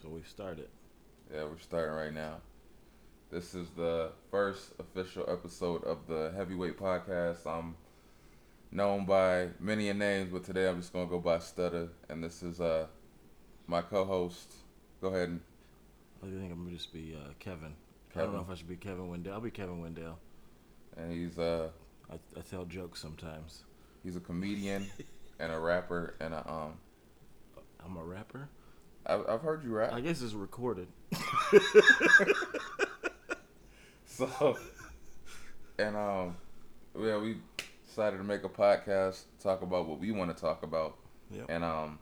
So we started. Yeah, we're starting right now. This is the first official episode of the Heavyweight Podcast. I'm known by many a names, but today I'm just gonna go by Stutta, and this is uh my co-host. Go ahead and I think I'm gonna just be uh, Kevin. I don't know if I should be Kevin Wendell. I'll be Kevin Wendell. and he's uh I, I tell jokes sometimes. he's a comedian and a rapper and a um I'm a rapper. I've, I've heard you rap I guess it's recorded. so and um yeah we decided to make a podcast talk about what we want to talk about Yep. And um,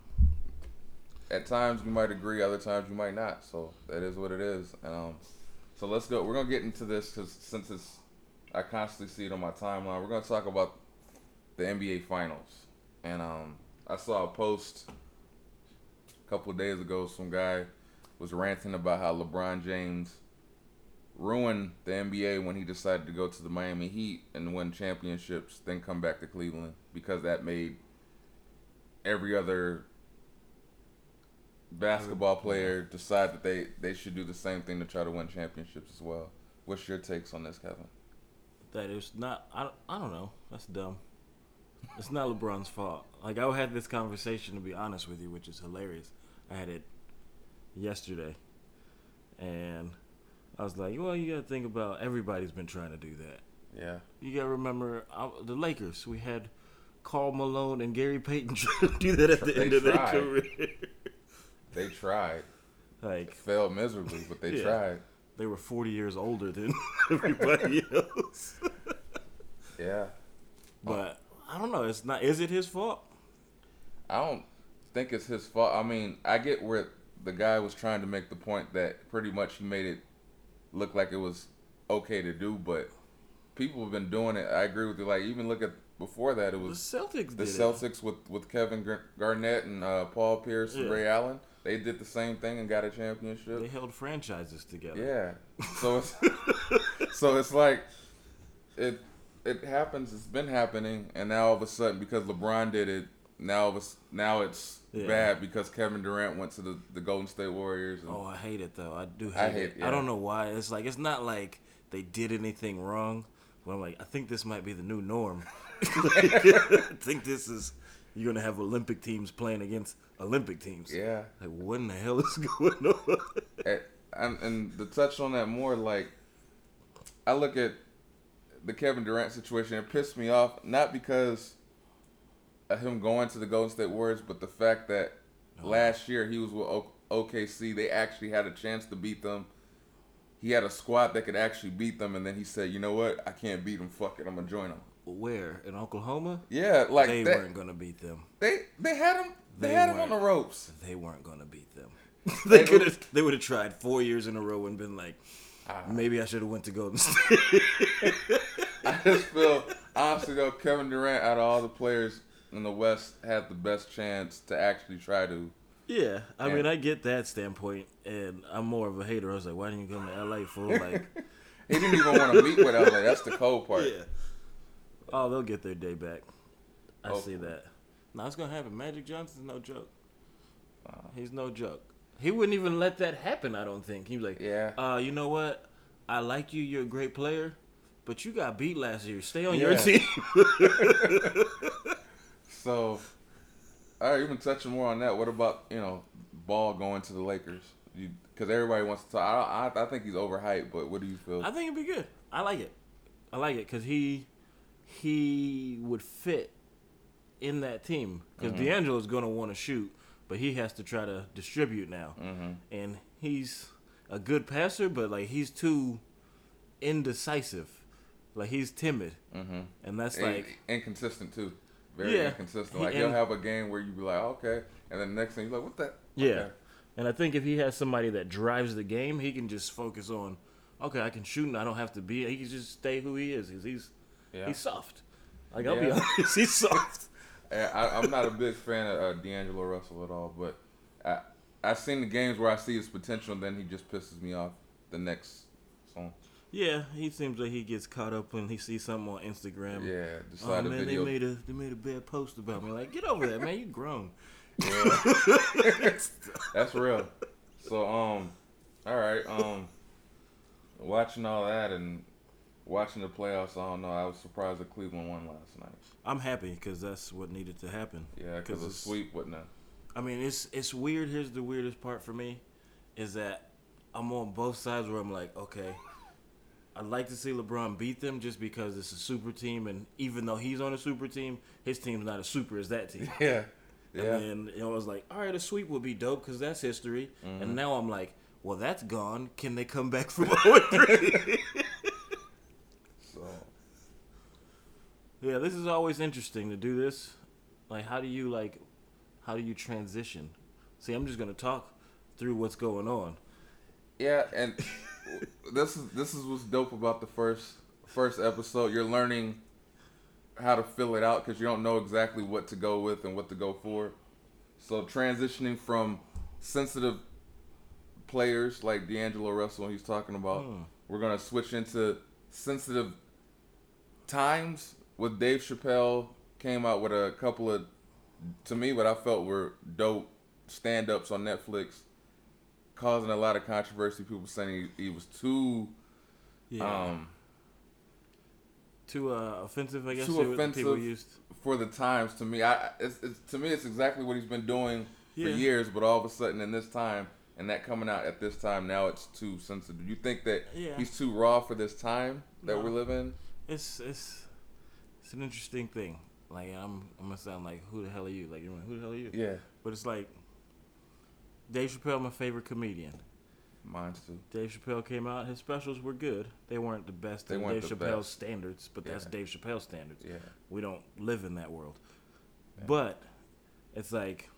at times you might agree, other times you might not. So that is what it is. And um, so let's go. We're gonna get into this because since it's, I constantly see it on my timeline. We're gonna talk about the NBA Finals. And um, I saw a post a couple of days ago. Some guy was ranting about how LeBron James ruined the NBA when he decided to go to the Miami Heat and win championships, then come back to Cleveland because that made every other basketball player decide that they, they should do the same thing to try to win championships as well. What's your takes on this, Kevin? That is not. I, I don't know. That's dumb. It's not LeBron's fault. Like I had this conversation to be honest with you, which is hilarious. I had it yesterday, and I was like, "Well, you got to think about everybody's been trying to do that. Yeah. You got to remember the Lakers. We had Karl Malone and Gary Payton trying to do that at the They end of their career. They tried. like Failed miserably, but they Yeah. tried. they were 40 years older than everybody else. Yeah. But I don't know. It's not. Is it his fault? I don't think it's his fault. I mean, I get where the guy was trying to make the point that pretty much he made it look like it was okay to do, but people have been doing it. I agree with you. Like even look at before that, it was The Celtics the did it. Celtics with with Kevin Garnett and uh, Paul Pierce and Ray Allen. They did the same thing and got a championship. They held franchises together. Yeah. So it's so it's like it it happens. It's been happening, and now all of a sudden because LeBron did it, now all of a s- now it's Yeah. bad because Kevin Durant went to the, the Golden State Warriors. And, Oh, I hate it though. I do hate, I it. hate- I don't know why. It's like it's not like they did anything wrong. But I'm like, I think this might be the new norm. I think this is you're gonna have Olympic teams playing against Olympic teams. yeah. Like, what in the hell is going on? And, and and to touch on that more, like I look at the Kevin Durant situation. It pissed me off not because him going to the Golden State Warriors, but the fact that Oh. last year he was with OKC. They actually had a chance to beat them. He had a squad that could actually beat them, and then he said, "You know what? I can't beat them. Fuck it. I'm gonna join them." Where in Oklahoma? Yeah, like they that- weren't gonna beat them. They they had them. They, They had them on the ropes. They weren't gonna beat them. They could would- have. They would have tried four years in a row and been like, Ah. maybe I should have went to Golden State. I just feel honestly though, Kevin Durant out of all the players in the West had the best chance to actually try to. Yeah, I Yeah. mean, I get that standpoint, and I'm more of a hater. I was like, why didn't you come to LA for like, He didn't even want to meet with LA. That's the cold part. yeah. Oh, they'll get their day back. I see that. No, it's gonna happen. Magic Johnson's no joke. Wow. He's no joke. He wouldn't even let that happen. I don't think. He was like, Yeah. uh, you know what? I like you. You're a great player, but you got beat last year. Stay on Yeah. your team. So, all right, even touching more on that. What about you know Ball going to the Lakers? Because everybody wants to talk. I, I I think he's overhyped, but what do you feel? I think it'd be good. I like it. I like it because he he would fit in that team because Mm-hmm. D'Angelo's gonna want to shoot, but he has to try to distribute now, mm-hmm. and he's a good passer, but like he's too indecisive. Like he's timid, Mm-hmm. and that's like inconsistent too. Very Yeah. inconsistent. Like he'll have a game where you be like, okay, and then the next thing you're like, what that? yeah. Okay. And I think if he has somebody that drives the game, he can just focus on, okay, I can shoot and I don't have to be. He can just stay who he is because he's Yeah. he's soft. Like I'll be honest, he's soft. I, I'm not a big fan of uh, D'Angelo Russell at all, but I I've seen the games where I see his potential, and then he just pisses me off the next. Yeah, he seems like he gets caught up when he sees something on Instagram. Yeah, Oh man, video. they made a they made a bad post about me. Like, get over that, man. You grown. Yeah. That's real. So um, all right. Um, watching all that and watching the playoffs, I don't know. I was surprised that Cleveland won last night. I'm happy because that's what needed to happen. Yeah, because a sweep wouldn't have. I mean, it's it's weird. Here's the weirdest part for me, is that I'm on both sides where I'm like, okay, I'd like to see LeBron beat them just because it's a super team, and even though he's on a super team, his team's not as super as that team. Yeah. Yeah. And then you know, I was like, all right, a sweep would be dope because that's history. Mm-hmm. And now I'm like, well, that's gone. Can they come back from 0 3? so yeah, this is always interesting to do this. Like, how do you like, how do you transition? See, I'm just gonna talk through what's going on. yeah, and this is this is what's dope about the first first episode. You're learning how to fill it out because you don't know exactly what to go with and what to go for. So transitioning from sensitive players like D'Angelo Russell, he's talking about, Hmm. we're gonna switch into sensitive times. With Dave Chappelle came out with a couple of, to me, what I felt were dope stand-ups on Netflix, causing a lot of controversy. People saying he, he was too, Yeah. um, too uh, offensive, I guess. too offensive. People used. for the times to me. I it's, it's to me it's exactly what he's been doing for years, but all of a sudden in this time and that coming out at this time now it's too sensitive. You think that Yeah. he's too raw for this time that No. we live in? It's it's it's an interesting thing. Like I'm I'm gonna sound like who the hell are you? Like you're like, who the hell are you? Yeah, But it's like Dave Chappelle, my favorite comedian. mine's too. Dave Chappelle came out. His specials were good. They weren't the best They in weren't Dave the Chappelle's best. standards, but that's Dave Chappelle standards. Yeah, We don't live in that world. Yeah. But it's like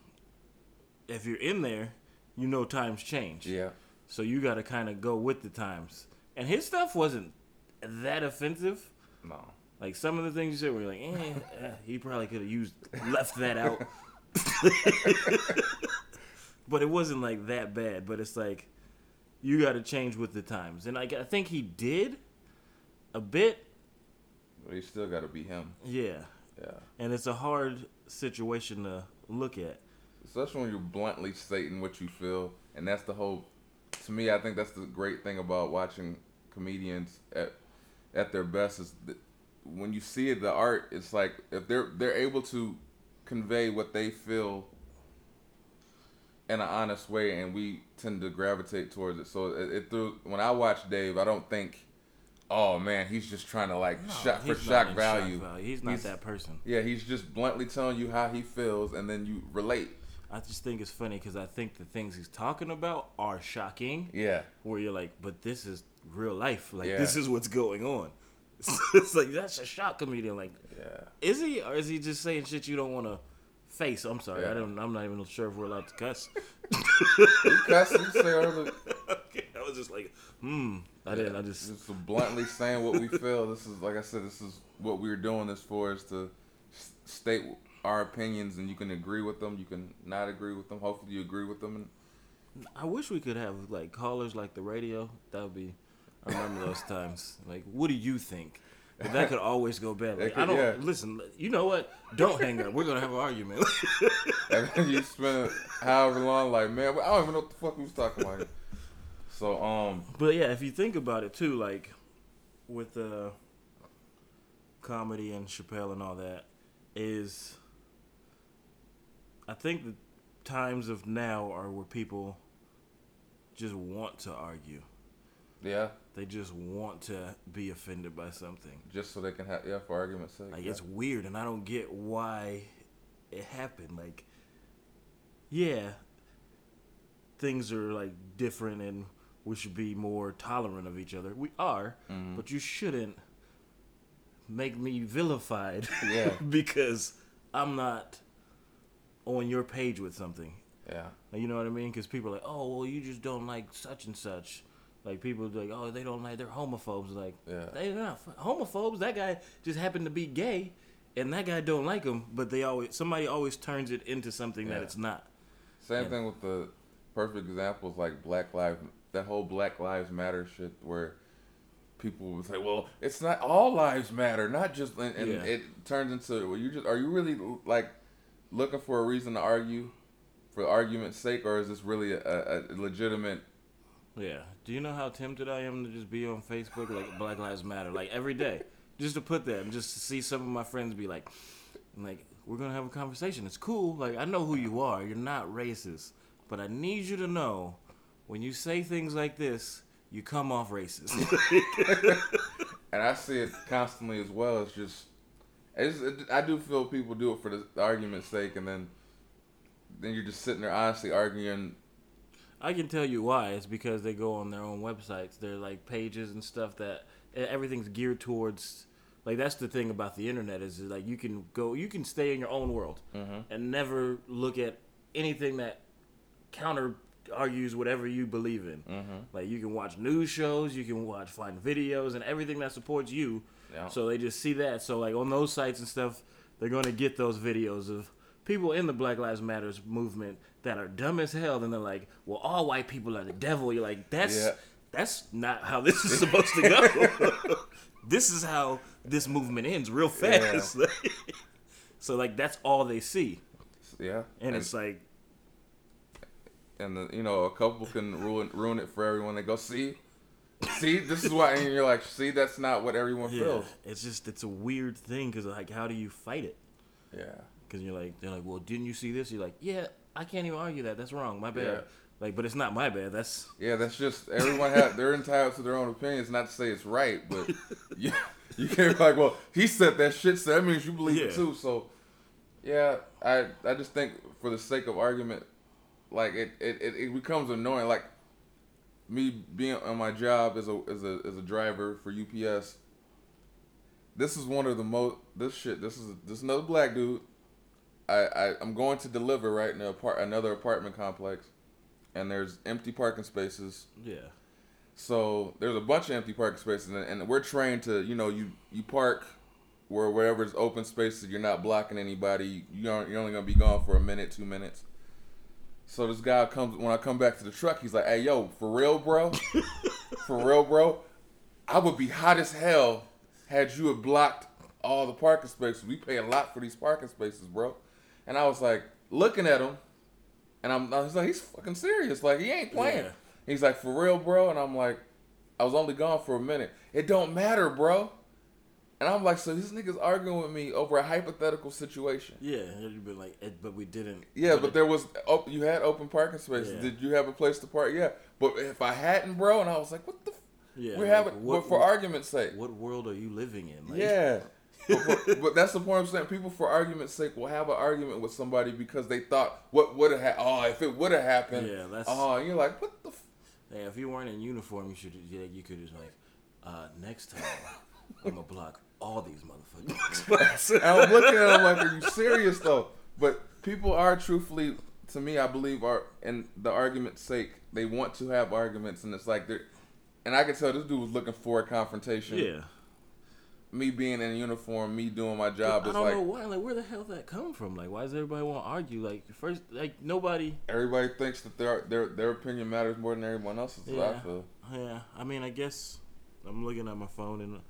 if you're in there, you know times change. yeah, So you got to kind of go with the times. And his stuff wasn't that offensive. no. Like some of the things you said were like, eh, eh, he probably could have used left that out. but it wasn't like that bad. But it's like you got to change with the times, and like I think he did a bit. But he still got to be him. Yeah, Yeah, and it's a hard situation to look at. especially when you're bluntly stating what you feel, and that's the whole. To me, I think that's the great thing about watching comedians at at their best is that when you see the art. It's like if they're they're able to convey what they feel in an honest way, and we tend to gravitate towards it. So it, it through when I watch Dave, I don't think, oh man, he's just trying to like shock for shock not in value. He's not He's- that person. Yeah, he's just bluntly telling you how he feels, and then you relate. I just think it's funny because I think the things he's talking about are shocking. Yeah. where you're like, but this is real life. Like Yeah. this is what's going on. it's like that's a shock comedian. Like, Yeah. is he or is he just saying shit you don't want to face? I'm sorry, Yeah. I don't. I'm not even sure if we're allowed to cuss. You cuss, you say earlier. okay, I was just like, hmm. I didn't. I just. Just bluntly saying what we feel. This is like I said. This is what we're doing this for is to state our opinions, and you can agree with them. You can not agree with them. Hopefully, you agree with them. And I wish we could have like callers like the radio. That would be. I remember those times. Like, what do you think? But that could always go bad. Like, could- I don't yeah. listen. You know what? Don't hang up. We're gonna have an argument. and then you spend however long, like man, I don't even know what the fuck we was talking about. Here. So um, But yeah, if you think about it too, like with the comedy and Chappelle and all that, is I think the times of now are where people just want to argue. Yeah, They just want to be offended by something. just so they can have yeah for argument's sake. Like yeah. it's weird, and I don't get why it happened. Like, yeah, things are like different, and we should be more tolerant of each other. We are, Mhm. but you shouldn't make me vilified. Yeah. because I'm not on your page with something. yeah, you know what I mean? Because people are like, oh, well, you just don't like such and such. Like people like, oh, they don't like they're homophobes. Like, Yeah. they're not homophobes. That guy just happened to be gay, and that guy don't like him. But they always somebody always turns it into something that it's not. Same Yeah. thing with the perfect examples like Black Lives, that whole Black Lives Matter shit where people would say, "Well, it's not all lives matter, not just," and, and Yeah. it turns into, "Well, you just are you really like looking for a reason to argue for argument's sake, or is this really a, a legitimate? Yeah. Do you know how tempted I am to just be on Facebook like Black Lives Matter like every day, just to put that and just to see some of my friends be like, like we're gonna have a conversation. It's cool. Like I know who you are. You're not racist, but I need you to know when you say things like this, you come off racist. and I see it constantly as well. It's just, it's, it, I do feel people do it for the argument's sake, and then then you're just sitting there honestly arguing. I can tell you why. It's because they go on their own websites. They're like pages and stuff that everything's geared towards. Like that's the thing about the internet is like you can go, you can stay in your own world Mhm. and never look at anything that counter argues whatever you believe in. Mhm. Like you can watch news shows, you can watch find videos and everything that supports you. Yeah. So they just see that. So like on those sites and stuff, they're gonna get those videos of people in the Black Lives Matters movement that are dumb as hell. And they're like, "Well, all white people are the devil." You're like, "That's Yeah. that's not how this is supposed to go." this is how this movement ends real fast. so like that's all they see, Yeah, and it's like and the, you know a couple can ruin ruin it for everyone. They go see, see this is why, and you're like, see that's not what everyone Yeah, feels. it's just it's a weird thing because like how do you fight it? Yeah, Because you're like they're like, well, didn't you see this? You're like, yeah, I can't even argue that. That's wrong. My bad. Yeah. Like, but it's not my bad. That's yeah. That's just everyone have they're entitled to their own opinions. Not to say it's right, but you you can't be like, well, he said that shit, so that means you believe it too. So yeah, I I just think for the sake of argument, like it it, it, it becomes annoying. Like me being on my job as a as a as a driver for UPS. This is one of the most this shit. This is this is another black dude. I, I I'm going to deliver right in a apart, another apartment complex, and there's empty parking spaces. yeah, So there's a bunch of empty parking spaces, and, and we're trained to you know you you park where wherever's open spaces. You're not blocking anybody. You aren't, you're only gonna be gone for a minute, two minutes. So this guy comes when I come back to the truck. He's like, "Hey, yo, for real, bro? for real, bro? I would be hot as hell had you have blocked all the parking spaces. We pay a lot for these parking spaces, bro." And I was like, looking at him, and I'm, I was like, "He's fucking serious. Like he ain't playing." Yeah. He's like, "For real, bro?" And I'm like, "I was only gone for a minute. It don't matter, bro." And I'm like, "So this nigga's arguing with me over a hypothetical situation." yeah. Be like, eh, but we didn't. Yeah, but there was op- you had open parking spaces. Yeah. Did you have a place to park? Yeah, but if I hadn't, bro, and I was like, "What the?" F-? Yeah, we like, have it, what- but for argument's sake. What world are you living in? Like, Yeah. But, but that's the point I'm saying. People, for argument's sake, will have an argument with somebody because they thought what would have happened. Oh, if it would have happened. Yeah, that's- Oh, and you're like, what the? F-? Yeah, if you weren't in uniform, you should. Yeah, you could just like, uh, next time I'm gonna block all these motherfuckers. I'm looking at them like, are you serious though? But people are truthfully, to me, I believe, are in the argument's sake. They want to have arguments, and it's like they're. And I can tell this dude was looking for a confrontation. yeah. Me being in uniform, me doing my job, I don't like know why. Like, where the hell that come from? Like, why does everybody want to argue? Like, first, like nobody. everybody thinks that their their their opinion matters more than everyone else's. what I Yeah. feel. Yeah, I mean, I guess I'm looking at my phone and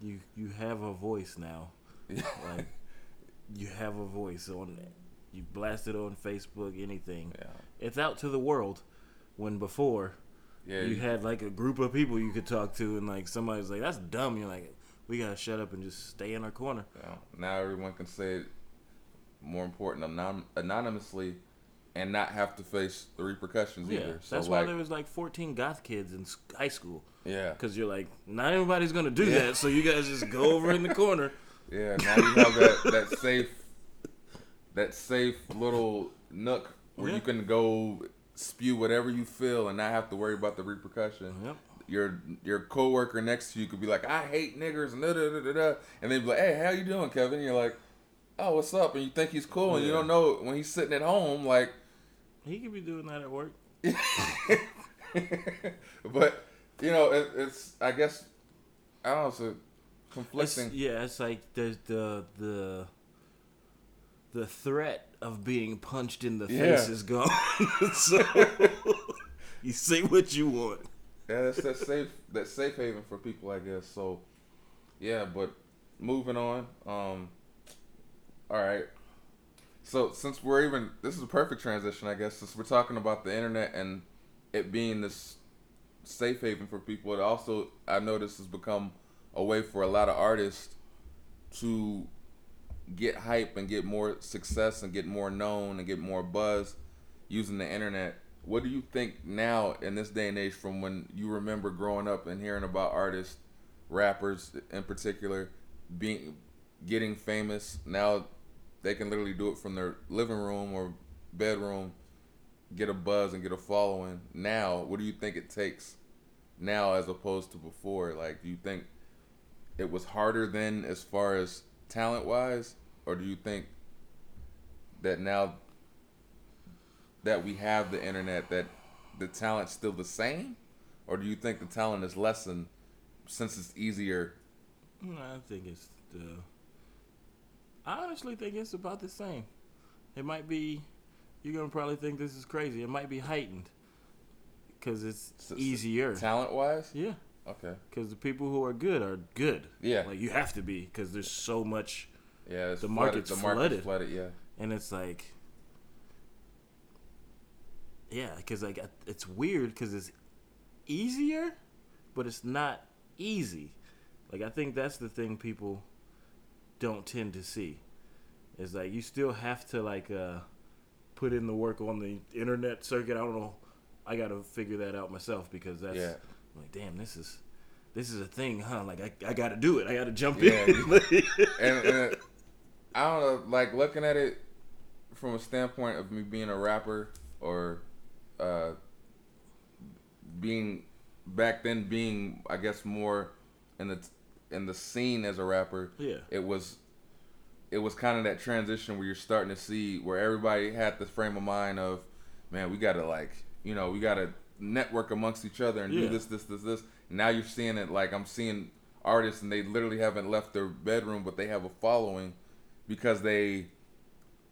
you you have a voice now. Like, you have a voice on. You blast it on Facebook, anything. Yeah. It's out to the world. When before Yeah. you had like a group of people you could talk to, and like somebody's like, "That's dumb." You're like, "We gotta shut up and just stay in our corner." Yeah. Now everyone can say it more important anon- anonymously and not have to face the repercussions Yeah, either. So that's like, why there was like 14 goth kids in high school. yeah, Because you're like, not everybody's gonna do Yeah. that, so you guys just go over in the corner. yeah. Now you have that that safe that safe little nook where Yeah. you can go spew whatever you feel and not have to worry about the repercussion. Yep. Your your coworker next to you could be like, I hate niggers and da da da da, da. and they'd be like, Hey, how you doing, Kevin? And you're like, Oh, what's up? And you think he's cool, and you don't know when he's sitting at home, like. He could be doing that at work. but you know, it, it's I guess I don't know. It's a It's, conflicting. yeah, it's like there's the the the threat of being punched in the Yeah. face is gone. so you say what you want. Yeah, that's that safe that safe haven for people, I guess. So yeah, but moving on. Um, all right. So since we're even, this is a perfect transition, I guess. Since we're talking about the internet and it being this safe haven for people, it also I noticed has become a way for a lot of artists to get hype and get more success and get more known and get more buzz using the internet. What do you think now in this day and age from when you remember growing up and hearing about artists, rappers in particular, being getting famous? Now they can literally do it from their living room or bedroom, get a buzz and get a following. Now, what do you think it takes now as opposed to before? Like, do you think it was harder then as far as talent wise, or do you think that now that we have the internet that the talent's still the same, or do you think the talent is lessened since it's easier? No, I think it's the. I honestly think it's about the same. It might be. You're gonna probably think this is crazy. It might be heightened because it's S- s- easier. Talent wise? Yeah, Okay. because the people who are good are good. Yeah. like you have to be because there's so much, Yeah, The flooded. market's the market's flooded. flooded. Yeah. and it's like, yeah, because like it's weird because it's easier, but it's not easy. Like I think that's the thing people don't tend to see. Is like you still have to like uh put in the work on the internet circuit. I don't know. I got to figure that out myself because that's Yeah. like damn, this is this is a thing, huh? Like I, I got to do it. I got to jump Yeah, in. and, and I don't know, like looking at it from a standpoint of me being a rapper or uh, being back then being, I guess, more in the in the scene as a rapper. yeah. It was it was kind of that transition where you're starting to see where everybody had the frame of mind of, man, we gotta like, you know, we gotta network amongst each other and do this, this, this, this. Now you're seeing it like I'm seeing artists and they literally haven't left their bedroom, but they have a following because they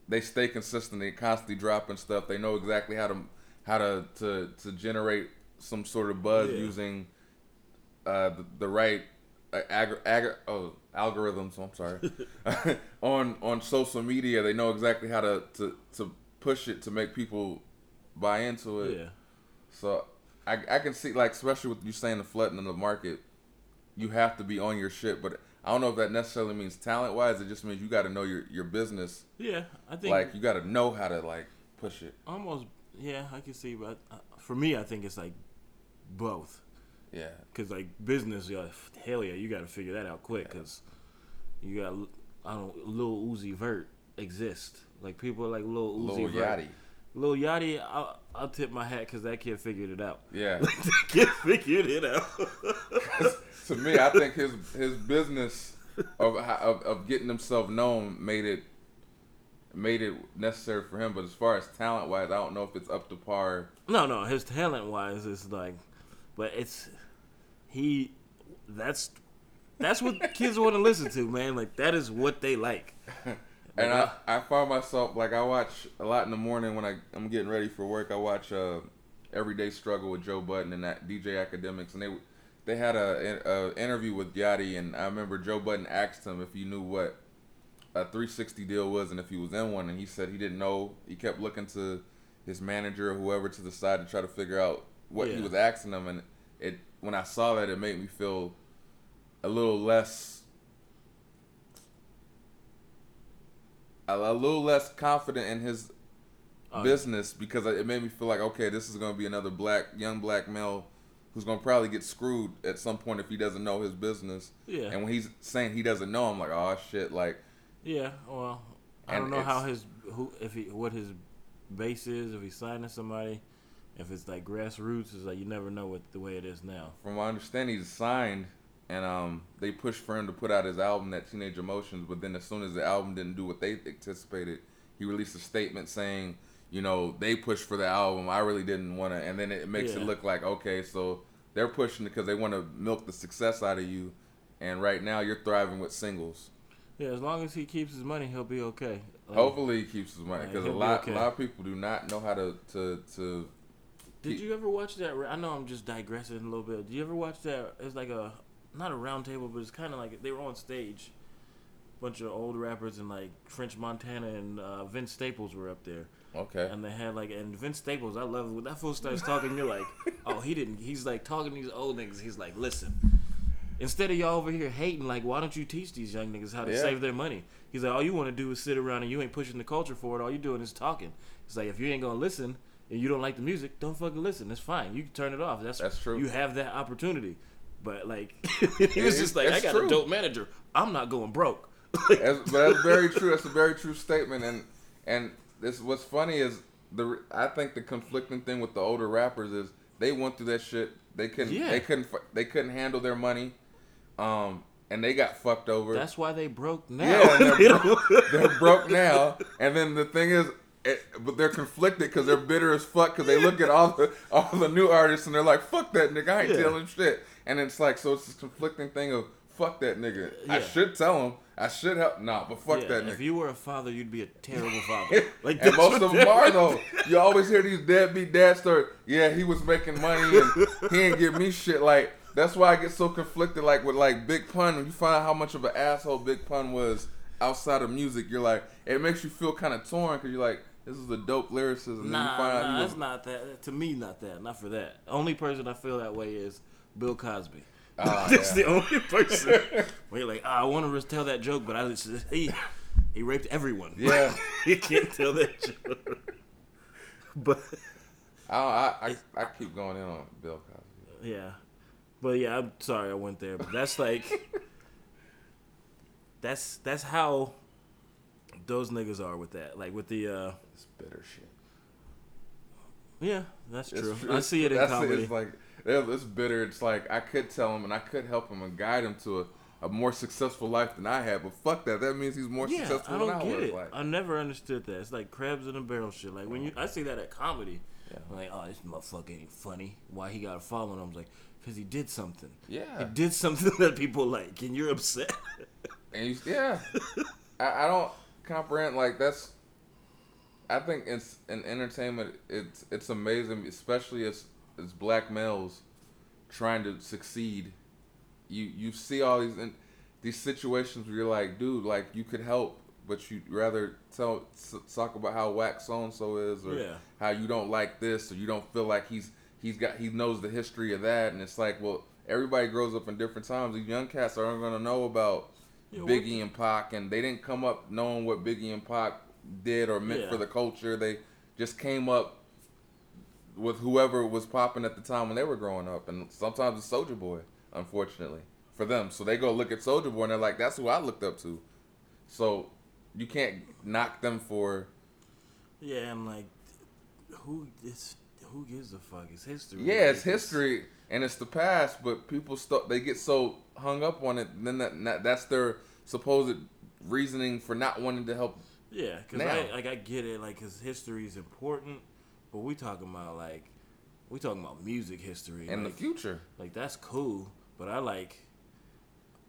they stay consistent. They constantly dropping stuff. They know exactly how to how to to, to generate some sort of buzz Yeah. using uh, the, the right uh, ag- ag- oh, algorithms. I'm sorry. on on social media, they know exactly how to, to to push it to make people buy into it. Yeah. So I I can see like especially with you saying the flooding in the market, you have to be on your shit. But I don't know if that necessarily means talent wise. It just means you got to know your your business. Yeah. I think Like you got to know how to like push it. almost. Yeah, I can see, but uh, for me, I think it's like both. Yeah. Cause like business, yeah, hell yeah, you got to figure that out quick. Cause you got, I don't, Lil Uzi Vert exist. Like people are like Lil Uzi Lil Vert. Yachty. Lil Yachty, I'll, I'll tip my hat because that kid figured it out. Yeah. that kid figured it out. to me, I think his his business of, of of getting himself known made it made it necessary for him. But as far as talent wise, I don't know if it's up to par. no, no, his talent wise is like, but it's he. That's that's what kids want to listen to, man. Like that is what they like. And I, I find myself like I watch a lot in the morning when I I'm getting ready for work. I watch uh, Everyday Struggle with Joe Budden and that DJ Akademiks, and they they had a, a interview with Yachty, and I remember Joe Budden asked him if he knew what a 360 deal was and if he was in one, and he said he didn't know. He kept looking to his manager or whoever to the side to try to figure out what he was asking them. and it when I saw that, it made me feel a little less a, a little less confident in his Uh, business because it made me feel like okay, this is going to be another black young black male who's going to probably get screwed at some point if he doesn't know his business. Yeah. And when he's saying he doesn't know, I'm like, oh shit, like Yeah, well, I And don't know how his who if he what his base is if he's signing somebody, if it's like grassroots, is like you never know what the way it is now. from my understanding, he's signed, and um, they pushed for him to put out his album, that Teenage Emotions. But then, as soon as the album didn't do what they anticipated, he released a statement saying, you know, they pushed for the album. I really didn't want to, and then it makes Yeah. it look like okay, so they're pushing because they want to milk the success out of you, and right now you're thriving with singles. Yeah, as long as he keeps his money, he'll be okay. Like, Hopefully, he keeps his money because a lot, okay. a lot of people do not know how to to to. Did he- you ever watch that? I know I'm just digressing a little bit. Did you ever watch that? It's like a not a round table, but it's kind of like they were on stage, A bunch of old rappers and like French Montana and uh, Vince Staples were up there. Okay. And they had like, and Vince Staples, I love it. When that fool starts talking, you're like, oh, he didn't. He's like talking to these old niggas. He's like, listen, instead of y'all over here hating, like, why don't you teach these young niggas how to Yeah. save their money? He's like, all you want to do is sit around and you ain't pushing the culture forward. All you doing is talking. He's like, if you ain't gonna listen and you don't like the music, don't fucking listen. It's fine. You can turn it off. That's That's true. You have that opportunity. But like, he was just like, I got true. a dope manager. I'm not going broke. That's, but that's very true. That's a very true statement. And and this what's funny is the I think the conflicting thing with the older rappers is they went through that shit. They couldn't. Yeah. They couldn't. They couldn't handle their money. Um, and they got fucked over. That's why they broke now. Yeah, they're, bro- they're broke now. And then the thing is, it, but they're conflicted because they're bitter as fuck because they look at all the all the new artists and they're like, "Fuck that nigga, I ain't Yeah. telling shit." And it's like, so it's this conflicting thing of "fuck that nigga." I should tell him. I should help. Nah, but fuck Yeah, that Nigga. If you were a father, you'd be a terrible father. Like and most of them are though. You always hear these deadbeat dad stories. Yeah, he was making money and he ain't give me shit. Like that's why I get so conflicted. Like with like Big Pun, when you find out how much of an asshole Big Pun was outside of music, you're like, it makes you feel kind of torn because you're like, this is a dope lyricist, and then you Nah, nah, that's not that. To me, not that. Not for that. Only person I feel that way is Bill Cosby. Ah, that's yeah. the only person. where you're like, ah, I want to tell that joke, but I just, he he raped everyone. Yeah. you can't tell that joke. but I, I, I I keep going in on Bill Cosby. yeah, but yeah, I'm sorry I went there. But that's like, that's that's how those niggas are with that. Like with the. uh It's bitter shit. Yeah, that's It's true. true. I see it in That's comedy. It's like it's bitter. It's like I could tell him and I could help him and guide him to a, a more successful life than I had. But fuck that. That means he's more yeah, successful I than don't I get it. Like, I never understood that. It's like crabs in a barrel shit. Like when you, I see that at comedy. Yeah. I'm like, oh, this motherfucker ain't funny. Why he got a following? I was like, because he did something. Yeah, he did something that people like, and you're upset. and you, yeah. I, I don't comprehend. Like that's. I think it's in entertainment. It's it's amazing, especially as as black males trying to succeed. You you see all these in, these situations where you're like, dude, like you could help, but you would rather tell talk about how whack so and so is, or Yeah. how you don't like this, or you don't feel like he's he's got he knows the history of that, and it's like, well, everybody grows up in different times. These young cats aren't gonna know about Yeah, Biggie and Pac, and they didn't come up knowing what Biggie and Pac did or meant Yeah. for the culture. They just came up with whoever was popping at the time when they were growing up, and sometimes it's Soulja Boy, unfortunately for them. So they go look at Soulja Boy and they're like, "That's who I looked up to." So you can't knock them for yeah, and like, who is who gives a fuck? It's history. yeah, Like, it's history and it's the past, but people st- they get so hung up on it. Then that, that that's their supposed reasoning for not wanting to help Yeah, because I like I get it, like because history is important, but we talking about like we talking about music history in like, the future. Like that's cool, but I like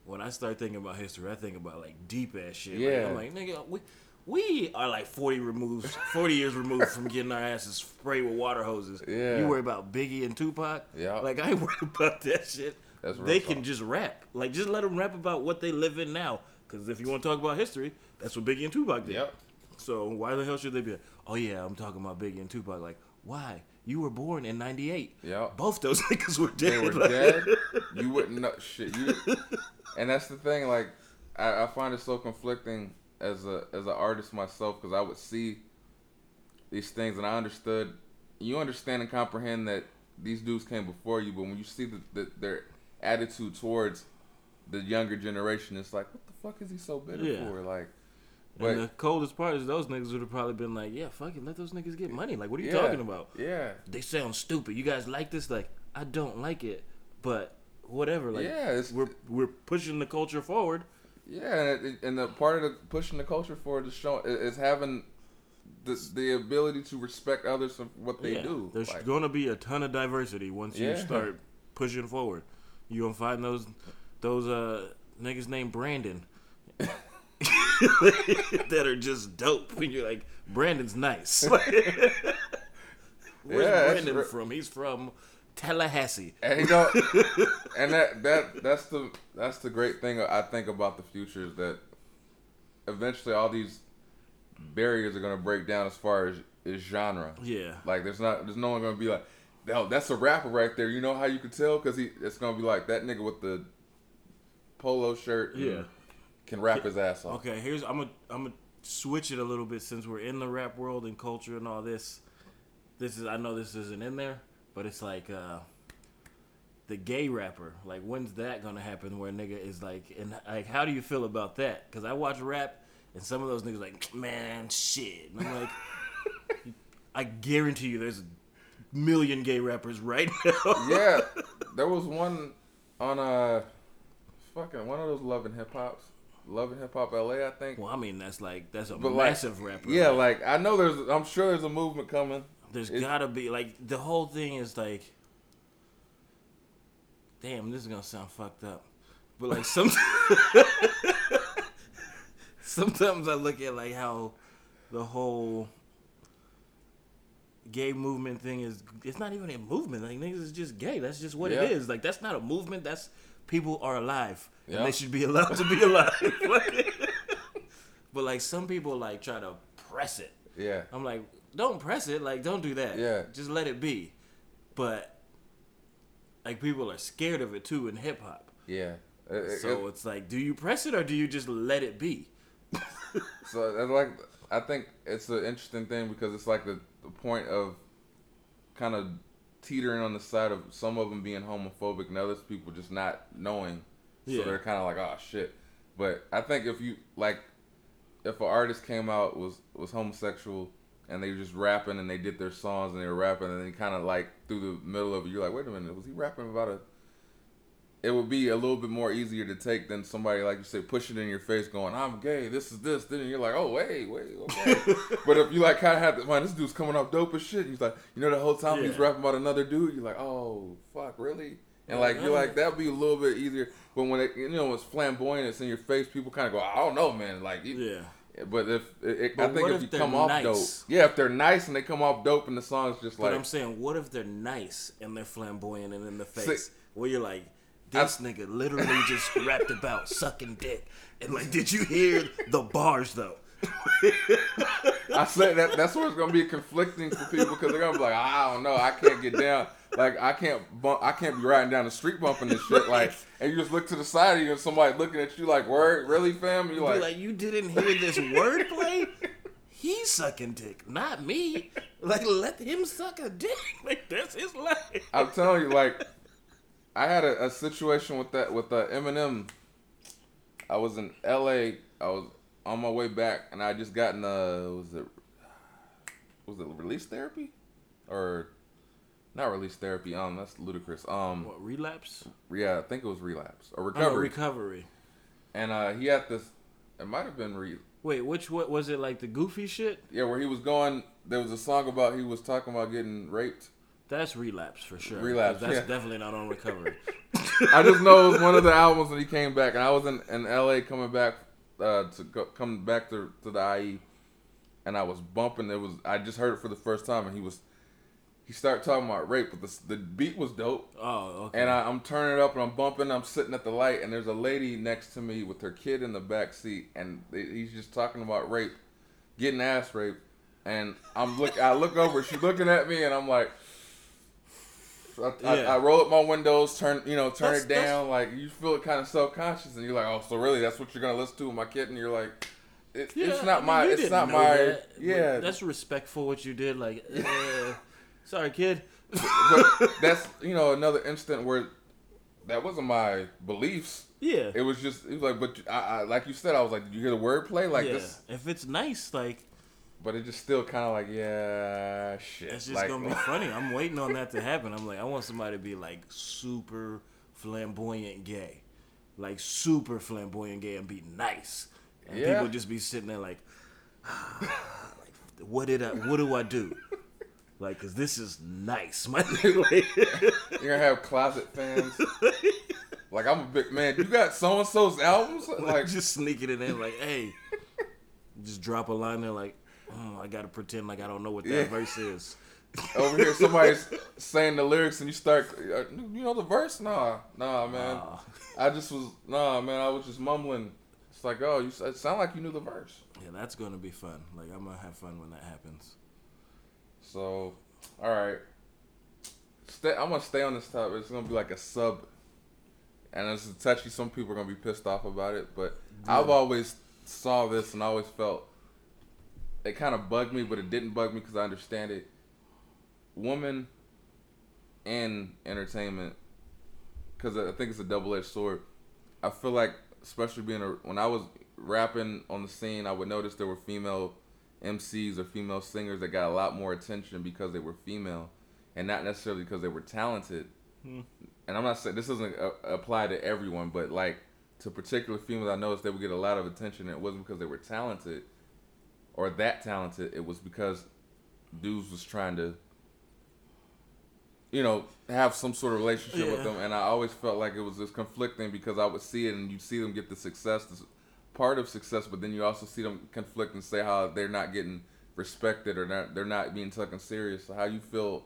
when I start thinking about history, I think about like deep ass shit. Like, Yeah. I'm like, nigga, we we are like forty removed, forty years removed from getting our asses sprayed with water hoses. Yeah. You worry about Biggie and Tupac. Yeah. Like I ain't worried about that shit. That's they talk. can just rap. Like just let them rap about what they live in now. Because if you want to talk about history, that's what Biggie and Tupac did. Yep. So why the hell should they be? Like, oh yeah, I'm talking about Biggie and Tupac. Like why? You were born in '98. Yep. Both those niggas were dead. they were Like- dead, you wouldn't know shit. You, and that's the thing. Like, I, I find it so conflicting as a as an artist myself because I would see these things and I understood. You understand and comprehend that these dudes came before you, but when you see the, the, their attitude towards the younger generation, it's like, what the fuck is he so bitter Yeah. for? Like, And the but coldest part is those niggas would have probably been like, "Yeah, fuck it, let those niggas get money." Like, what are you yeah, talking about? Yeah, They sound stupid. You guys like this? Like, I don't like it, but whatever. Like, Yeah, we're we're pushing the culture forward. Yeah, and, and the part of the pushing the culture forward is showing is having the the ability to respect others for what they yeah, do. There's Like, gonna be a ton of diversity once you start pushing forward. You gonna find those those uh niggas named Brandon that are just dope. And you're like, Brandon's nice. Where's Yeah, Brandon from? He's from Tallahassee. and you know, and that that that's the that's the great thing I think about the future is that eventually all these barriers are gonna break down as far as, as genre. Yeah. Like there's not there's no one gonna be like, no, that's a rapper right there. You know how you could tell because he it's gonna be like that nigga with the polo shirt. Yeah. Can rap his ass off. Okay, here's I'm gonna I'm gonna switch it a little bit since we're in the rap world and culture and all this. This is I know this isn't in there, but it's like uh the gay rapper. Like when's that gonna happen? Where a nigga is like, and like how do you feel about that? Because I watch rap and some of those niggas like, man, shit. And I'm like, I guarantee you, there's a million gay rappers right now. yeah, there was one on a fucking one of those Love and Hip Hops, Love and Hip Hop LA, I think. Well, I mean that's like that's a But like, massive rapper. Yeah, like I know there's, I'm sure there's a movement coming. There's It's- gotta be like the whole thing is like, damn, this is gonna sound fucked up, but like some, sometimes I look at like how the whole gay movement thing is. It's not even a movement. Like niggas is just gay. That's just what Yeah. it is. Like that's not a movement. That's people are alive Yeah. and they should be allowed to be alive. but like some people like try to press it. Yeah, I'm like, don't press it. Like, don't do that. Yeah. Just let it be. But like, people are scared of it too in hip hop. yeah. It- it- So it- it's like, do you press it or do you just let it be? So that's like I think it's an interesting thing because it's like the, the point of kind of teetering on the side of some of them being homophobic and others people just not knowing. So Yeah. they're kind of like, oh shit. But I think if you like, if an artist came out was was homosexual and they were just rapping and they did their songs and they were rapping and then kind of like through the middle of it, you're like, wait a minute, was he rapping about a? It would be a little bit more easier to take than somebody like you say pushing in your face, going, "I'm gay. This is this." Then you're like, "Oh wait, wait, okay." but if you like kind of have, to, man, this dude's coming off dope as shit. And he's like, you know, the whole time he's rapping about another dude, you're like, "Oh fuck, really?" And like you're like that'd be a little bit easier. But when it, you know it's flamboyant, it's in your face. People kind of go, "I don't know, man." Like, Yeah. But if it, But I think if, if you come off dope, yeah, if they're nice and they come off dope, and the song's just But like, I'm saying, what if they're nice and they're flamboyant and in the See- face? where you're like, this nigga literally just rapped about sucking dick. And like, did you hear the bars though? I said that that's where it's gonna be conflicting for people because they're gonna be like, I don't know, I can't get down, like I can't bump, I can't be riding down the street bumping this shit, like, and you just look to the side of you and somebody looking at you like, word, really, fam? And you're like, like, you didn't hear this wordplay? He's sucking dick, not me. Like, let him suck a dick. Like, that's his life. I'm telling you, like, I had a, a situation with that with uh, Eminem. I was in L.A. I was on my way back, and I just gotten uh, was it was it release therapy, or not release therapy? Um, that's ludicrous. Um, What, relapse? yeah, I think it was relapse or Oh, recovery. recovery. and uh, he had this. It might have been re. Wait, which what was it like the goofy shit? Yeah, where he was going. There was a song about he was talking about getting raped. That's relapse for sure. Relapse, That's yeah. definitely not on recovery. I just know it was one of the albums when he came back, and I was in, in L.A. coming back uh, to go, come back to to the IE, and I was bumping. It was I just heard it for the first time, and he was he started talking about rape, but the the beat was dope, oh, okay. and I, I'm turning it up and I'm bumping. I'm sitting at the light, and there's a lady next to me with her kid in the back seat, and he's just talking about rape, getting ass raped, and I'm look I look over, she's looking at me, and I'm like. I, I, Yeah. I roll up my windows, turn you know, turn That's- it down. Like you feel kind of self conscious, and you're like, oh, so really, that's what you're gonna listen to with my kid, and you're like, it, Yeah, it's I not mean, my, it's didn't my, that, yeah. That's respectful what you did. Like, eh, sorry, kid. but that's you know another instant where that wasn't my beliefs. yeah. It was just it was like, but I, I like you said, I was like, did you hear the wordplay like yeah. this? If it's nice, like But it just still kind of like, yeah, shit. it's just like, gonna be funny. I'm waiting on that to happen. I'm like, I want somebody to be like super flamboyant gay, like super flamboyant gay, and be nice. And Yeah. people just be sitting there like, like, what did I? What do I do? Like, cause this is nice, my. Like, You're gonna have closet fans. like I'm a big man. You got so and so's albums. Like just sneaking it in, like, hey, just drop a line there, like, oh, I gotta pretend like I don't know what that Yeah. verse is. over here, somebody's saying the lyrics, and you start. uh, You know the verse? Nah, nah, man. Nah. I just was nah, man. I was just mumbling. It's like, oh, you it sound like you knew the verse. Yeah, that's gonna be fun. Like I'm gonna have fun when that happens. So, all right. Stay, I'm gonna stay on this topic. It's gonna be like a sub, and it's touchy. Some people are gonna be pissed off about it, but I've always saw this and always felt it kind of bugged me, but it didn't bug me because I understand it. Women in entertainment, because I think it's a double edged sword. I feel like, especially being a when I was rapping on the scene, I would notice there were female MCs or female singers that got a lot more attention because they were female, and not necessarily because they were talented. Hmm. And I'm not saying this doesn't uh, apply to everyone, but like to particular females, I noticed they would get a lot of attention. And it wasn't because they were talented or that talented. It was because dudes was trying to, you know, have some sort of relationship with them. And I always felt like it was just conflicting because I would see it and you see them get the success, this part of success, but then you also see them conflict and say how they're not getting respected or not, they're not being taken serious. So how you feel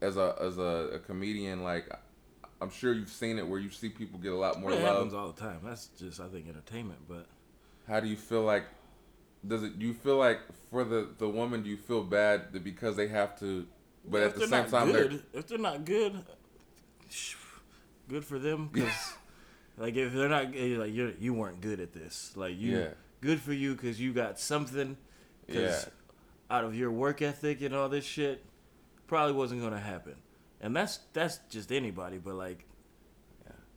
as a as a, a comedian, like I'm sure you've seen it where you see people get a lot more it love. happens all the time. That's just I think entertainment, but How do you feel like? Does it? Do you feel like for the the woman? Do you feel bad that because they have to? But if at the they're same not time, they're good, if they're not good, good for them. Because like if they're not eh, like you, you weren't good at this. Like you, Yeah. good for you because you got something. Because Yeah. out of your work ethic and all this shit, probably wasn't gonna happen. And that's that's just anybody, but like.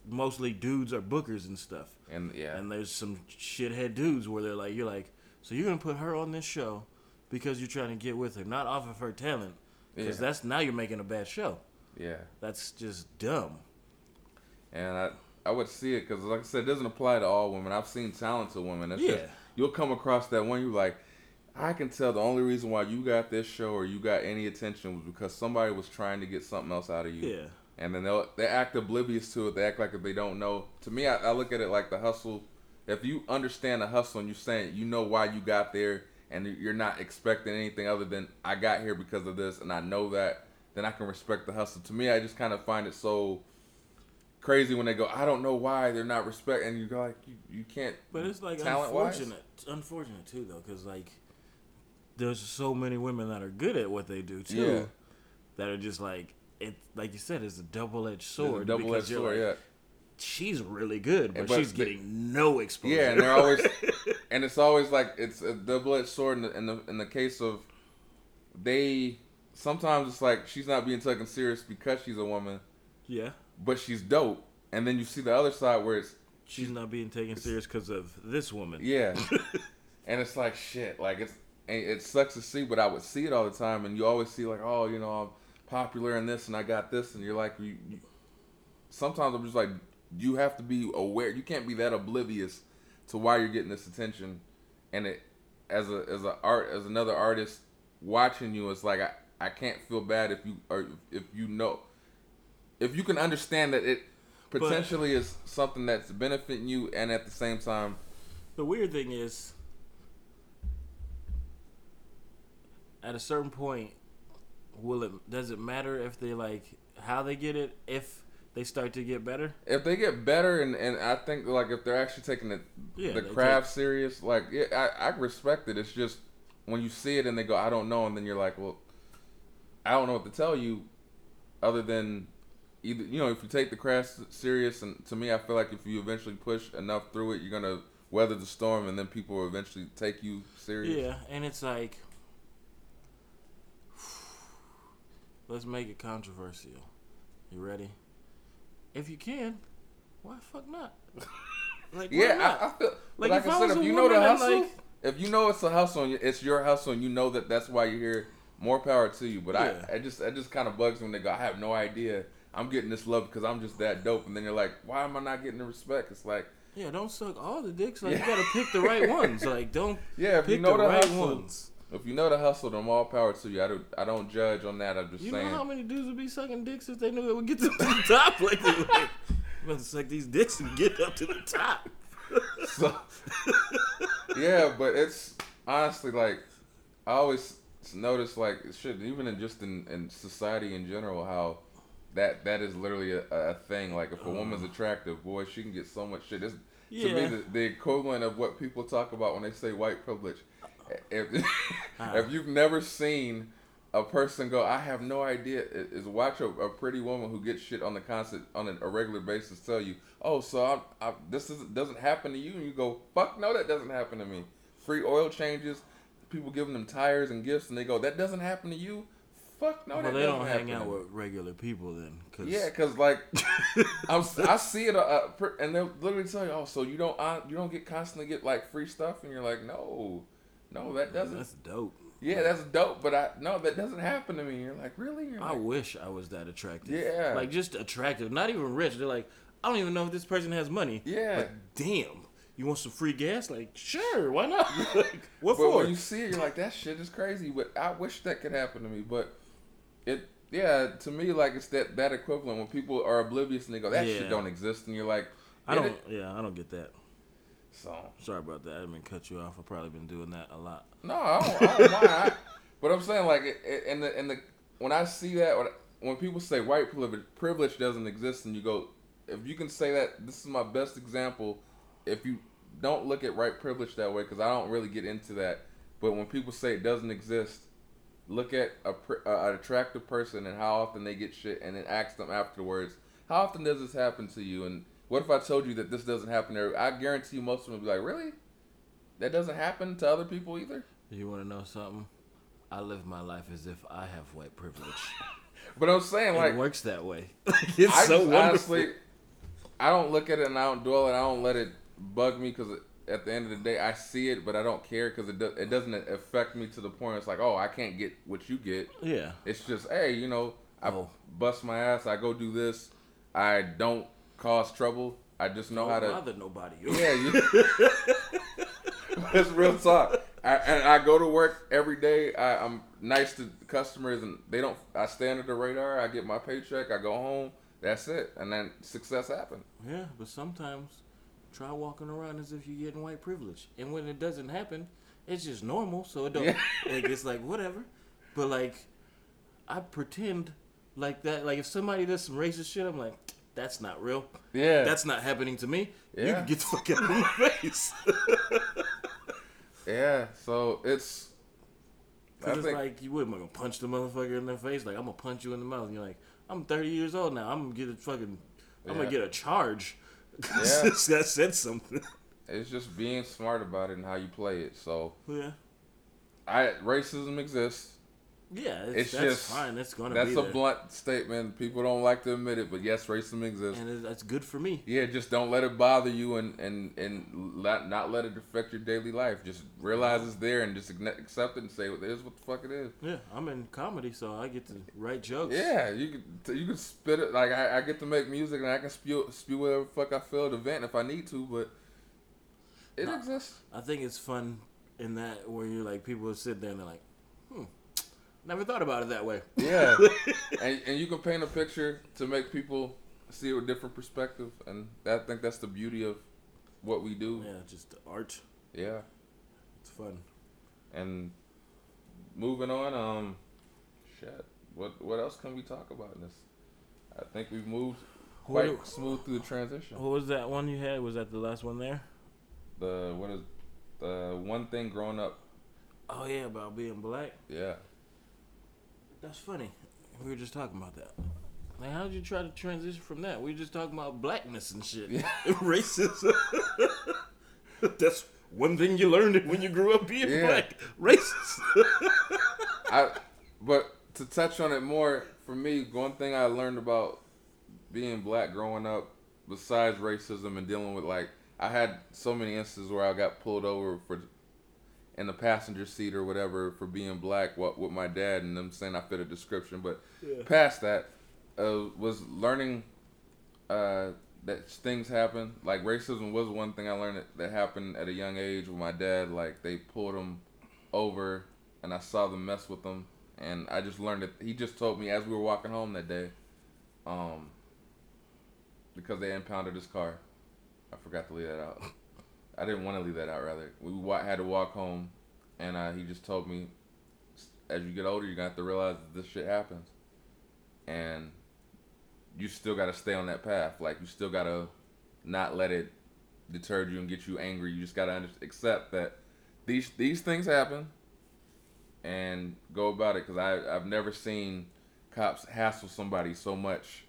Mostly dudes are bookers and stuff. and yeah, And there's some shithead dudes where they're like, you're like, so you're gonna put her on this show because you're trying to get with her, not off of her talent, because Yeah. that's now you're making a bad show. yeah, That's just dumb. and I I would see it because like I said, it doesn't apply to all women. I've seen talented women. It's just Yeah. you'll come across that one. You're like, I can tell the only reason why you got this show or you got any attention was because somebody was trying to get something else out of you. Yeah, and then they they act oblivious to it. They act like they don't know. To me, I, I look at it like the hustle. If you understand the hustle and you're saying you know why you got there, and you're not expecting anything other than I got here because of this, and I know that, then I can respect the hustle. To me, I just kind of find it so crazy when they go, I don't know why they're not respect, and you go like you, you can't. but it's like unfortunate, unfortunate too though, because like there's so many women that are good at what they do too, Yeah. that are just like it. Like you said, it's a double edged It's a sword. double edged sword, like, yeah. She's really good, but, but she's getting no exposure. Yeah, and they're always, and it's always like it's a double edged sword in the, in the in the case of they. Sometimes it's like she's not being taken serious because she's a woman, yeah. but she's dope. And then you see the other side where it's She's not being taken serious because of this woman. yeah, and it's like shit. Like it's it sucks to see, but I would see it all the time, and you always see like, oh, you know, I'm popular in this, and I got this, and you're like, you, you, sometimes I'm just like, you have to be aware. You can't be that oblivious to why you're getting this attention, and it as a as a art as another artist watching you, it's like I I can't feel bad if you or if you know if you can understand that it potentially is something that's benefiting you, and at the same time, The weird thing is, at a certain point, will it does it matter if they like how they get it if they start to get better? if they get better and, and I think like if they're actually taking the Yeah, the craft serious, like yeah, I, I respect it. It's just when you see it and they go, I don't know, and then you're like, well, I don't know what to tell you, other than either you know if you take the craft serious, and to me, I feel like if you eventually push enough through it, you're gonna weather the storm, and then people will eventually take you serious. Yeah, and it's like, let's make it controversial. You ready? If you can, why the fuck not? Like, Yeah, not? I, I feel Like, like, if I I said, if you know the hustle, like- if you know it's a hustle, and it's your hustle, and you know that that's why you're here. More power to you. But Yeah. I, I just, it just kind of bugs me when they go, I have no idea. I'm getting this love because I'm just that dope, and then you're like, why am I not getting the respect? It's like, yeah, don't suck all the dicks. Like, Yeah. you gotta pick the right ones. Like, don't yeah, if pick you know the the, right hustle, ones. If you know the hustle, then all power to you. I don't, I don't judge on that. I'm just You saying. know how many dudes would be sucking dicks if they knew it would get to the top? Like, like, I'm about to suck these dicks and get up to the top. So, yeah, but it's honestly like I always notice like shit, even in just in, in society in general, how that that is literally a, a thing. Like if a woman's uh. attractive, boy, she can get so much shit. It's, To me, the, the equivalent of what people talk about when they say white privilege. If, Ah. if you've never seen a person go, I have no idea, is watch a, a pretty woman who gets shit on the constant, on a, a regular basis tell you, oh, so I'm, I, this isn't, doesn't happen to you. And you go, fuck no, that doesn't happen to me. Free oil changes, people giving them tires and gifts, and they go, that doesn't happen to you. Fuck no, well, that they don't hang out with regular people then. Cause Yeah, cause like I'm, I see it, uh, and they'll literally tell you, "Oh, so you don't, uh, you don't get constantly get like free stuff," and you're like, "No, no, that doesn't." that's dope. yeah, that's dope, but I no, that doesn't happen to me. You're like, really? You're I like, wish I was that attractive. Yeah. Like just attractive, not even rich. They're like, I don't even know if this person has money. Yeah. But damn, you want some free gas? Like, sure, why not? like, what but for? when you see it, you're like, that shit is crazy. But I wish that could happen to me. But it, yeah, to me, like it's that that equivalent when people are oblivious and they go, that Yeah. shit don't exist, and you're like, I don't. it?" Yeah, I don't get that. So Sorry about that. I didn't cut you off. I've probably been doing that a lot. No, I don't, I don't mind. I, but I'm saying like, it, the and the when I see that when, when people say white privilege privilege doesn't exist, and you go, if you can say that, this is my best example. If you don't look at white privilege that way, because I don't really get into that. But when people say it doesn't exist, look at a uh, an attractive person and how often they get shit, and then ask them afterwards, how often does this happen to you? And what if I told you that this doesn't happen there? I guarantee you, most of them would be like, really? That doesn't happen to other people either. You want to know something? I live my life as if I have white privilege. But I'm saying like it works that way. it's I so just wonderful. honestly, I don't look at it and I don't dwell and I don't let it bug me because at the end of the day I see it, but I don't care because it do, it doesn't affect me to the point it's like oh I can't get what you get. yeah. It's just hey you know I Oh. bust my ass I go do this I don't cause trouble I just know how Don't to bother nobody. yeah you. It's real talk. I, and I go to work every day. I, I'm nice to customers, and they don't. I stay under the radar. I get my paycheck. I go home. That's it, and then success happens. Yeah, but sometimes try walking around as if you're getting white privilege, and when it doesn't happen, it's just normal. So it don't. Yeah. like it's like whatever. But like, I pretend like that. Like if somebody does some racist shit, I'm like, that's not real. Yeah, That's not happening to me. Yeah. You can get the fuck out of my face. yeah. So it's. I Cause it's think like you would. Am I gonna punch the motherfucker in the face? Like I'm gonna punch you in the mouth. And you're like, I'm 30 years old now. I'm gonna get a fucking. I'm gonna get a charge. Yeah. that said something. it's just being smart about it and how you play it. So yeah. I racism exists. Yeah, it's, It's that's just- fine. That's gonna That's be a there. blunt statement. People don't like to admit it, but yes, racism exists. and that's good for me. Yeah, just don't let it bother you and and and let, not let it affect your daily life. Just realize it's there and just accept it and say, "Well, it is what the fuck it is." Yeah, I'm in comedy, so I get to write jokes. Yeah, you can you can spit it like I, I get to make music and I can spew spew whatever fuck I feel at the event if I need to, but it exists. I think it's fun in that where you're like people will sit there and they're like, never thought about it that way. Yeah, and and you can paint a picture to make people see it with different perspective, and that, I think that's the beauty of what we do. Yeah, just the art. yeah. It's fun. And moving on, um, shit. What what else can we talk about in this? I think we've moved What, quite smooth through the transition. what was that one you had? Was that the last one there? The what is the one thing growing up? Oh yeah, about being black. Yeah, That's funny. We were just talking about that. Like, how did you try to transition from that? We were just talking about blackness and shit. Yeah. Racism. That's one thing you learned when you grew up being Yeah. black. Racist. I. But to touch on it more, for me, one thing I learned about being black growing up, besides racism and dealing with like, I had so many instances where I got pulled over for in the passenger seat or whatever for being black what with my dad and them saying I fit a description but Yeah. past that uh, was learning uh, that things happen. Like racism was one thing I learned that, that happened at a young age with my dad like they pulled him over and I saw them mess with him and I just learned that he just told me as we were walking home that day um because they impounded his car. I forgot to leave that out I didn't want to leave that out. Rather, we had to walk home, and uh, he just told me, as you get older, you're gonna have to realize that this shit happens, and you still gotta stay on that path. Like you still gotta not let it deter you and get you angry. You just gotta accept that these these things happen, and go about it. Because I I've never seen cops hassle somebody so much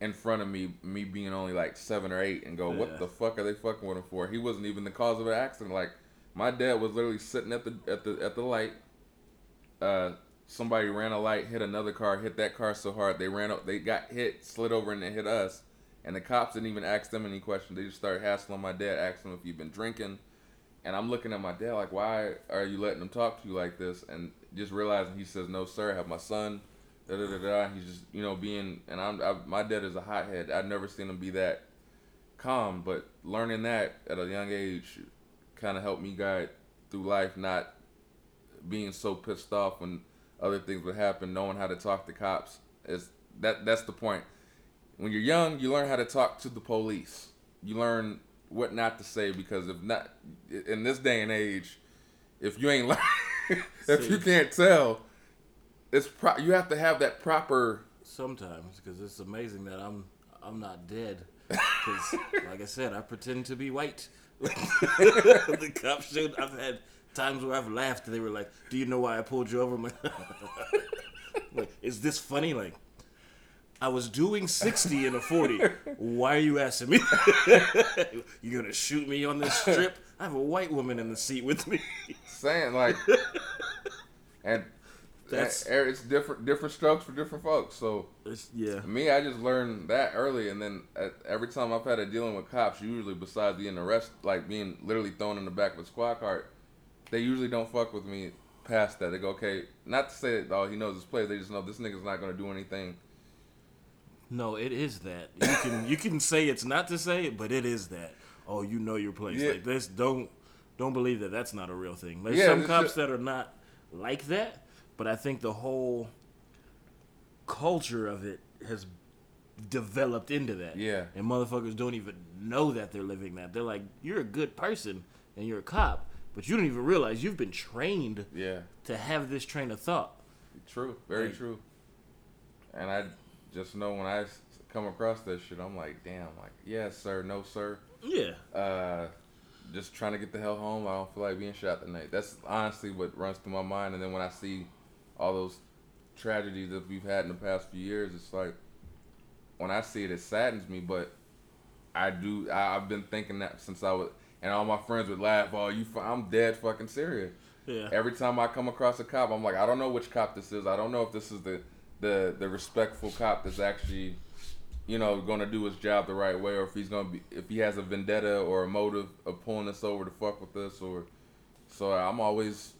in front of me, me being only like seven or eight, and go, Yeah. what the fuck are they fucking with him for? He wasn't even the cause of an accident. Like my dad was literally sitting at the at the at the light. Uh, somebody ran a light, hit another car, hit that car so hard they ran up, they got hit, slid over, and they hit us. And the cops didn't even ask them any questions. They just started hassling my dad, asking him if you've been drinking. And I'm looking at my dad like, why are you letting them talk to you like this? And just realizing he says, no, sir, I have my son. Da da da da. He's just, you know, being, and I'm, I, my dad is a hothead. I've never seen him be that calm, but learning that at a young age kind of helped me guide through life, not being so pissed off when other things would happen, knowing how to talk to cops. Is that that's the point. When you're young, you learn how to talk to the police. You learn what not to say because if not in this day and age, if you ain't learn, if you can't tell, it's pro- you have to have that proper. Sometimes, because it's amazing that I'm I'm not dead. Because, like I said, I pretend to be white. the cops should. I've had times where I've laughed. They were like, "Do you know why I pulled you over?" I'm like, like, is this funny? Like, I was doing sixty in a forty. Why are you asking me? You're gonna shoot me on this strip? I have a white woman in the seat with me. saying like and That's- that's er, it's different different strokes for different folks so It's- yeah. me i just learned that early and then at, every time i've had a dealing with cops usually besides being arrested like being literally thrown in the back of a squad car they usually don't fuck with me past that they go okay not to say that oh he knows his place they just know this nigga's not gonna do anything No, it is that. You can you can say it's not to say it, but it is that. Oh, you know your place. Yeah. Like this don't don't believe that that's not a real thing. There's Yeah, some cops shit- that are not like that, but I think the whole culture of it has developed into that. Yeah. And motherfuckers don't even know that they're living that. They're like, you're a good person and you're a cop, but you don't even realize you've been trained yeah to have this train of thought. True, very Like- true. And I just know when I come across that shit, I'm like, damn, like, yes, sir, no, sir. Yeah. Uh, just trying to get the hell home. I don't feel like being shot tonight. That's honestly what runs through my mind. And then when I see all those tragedies that we've had in the past few years, it's like when I see it, it saddens me. But I do. I, I've been thinking that since I was, and all my friends would laugh. Oh, you, I'm dead fucking serious. Yeah. Every time I come across a cop, I'm like, I don't know which cop this is. I don't know if this is the the the respectful cop that's actually, you know, going to do his job the right way, or if he's going to be if he has a vendetta or a motive of pulling us over to fuck with us, or so I'm always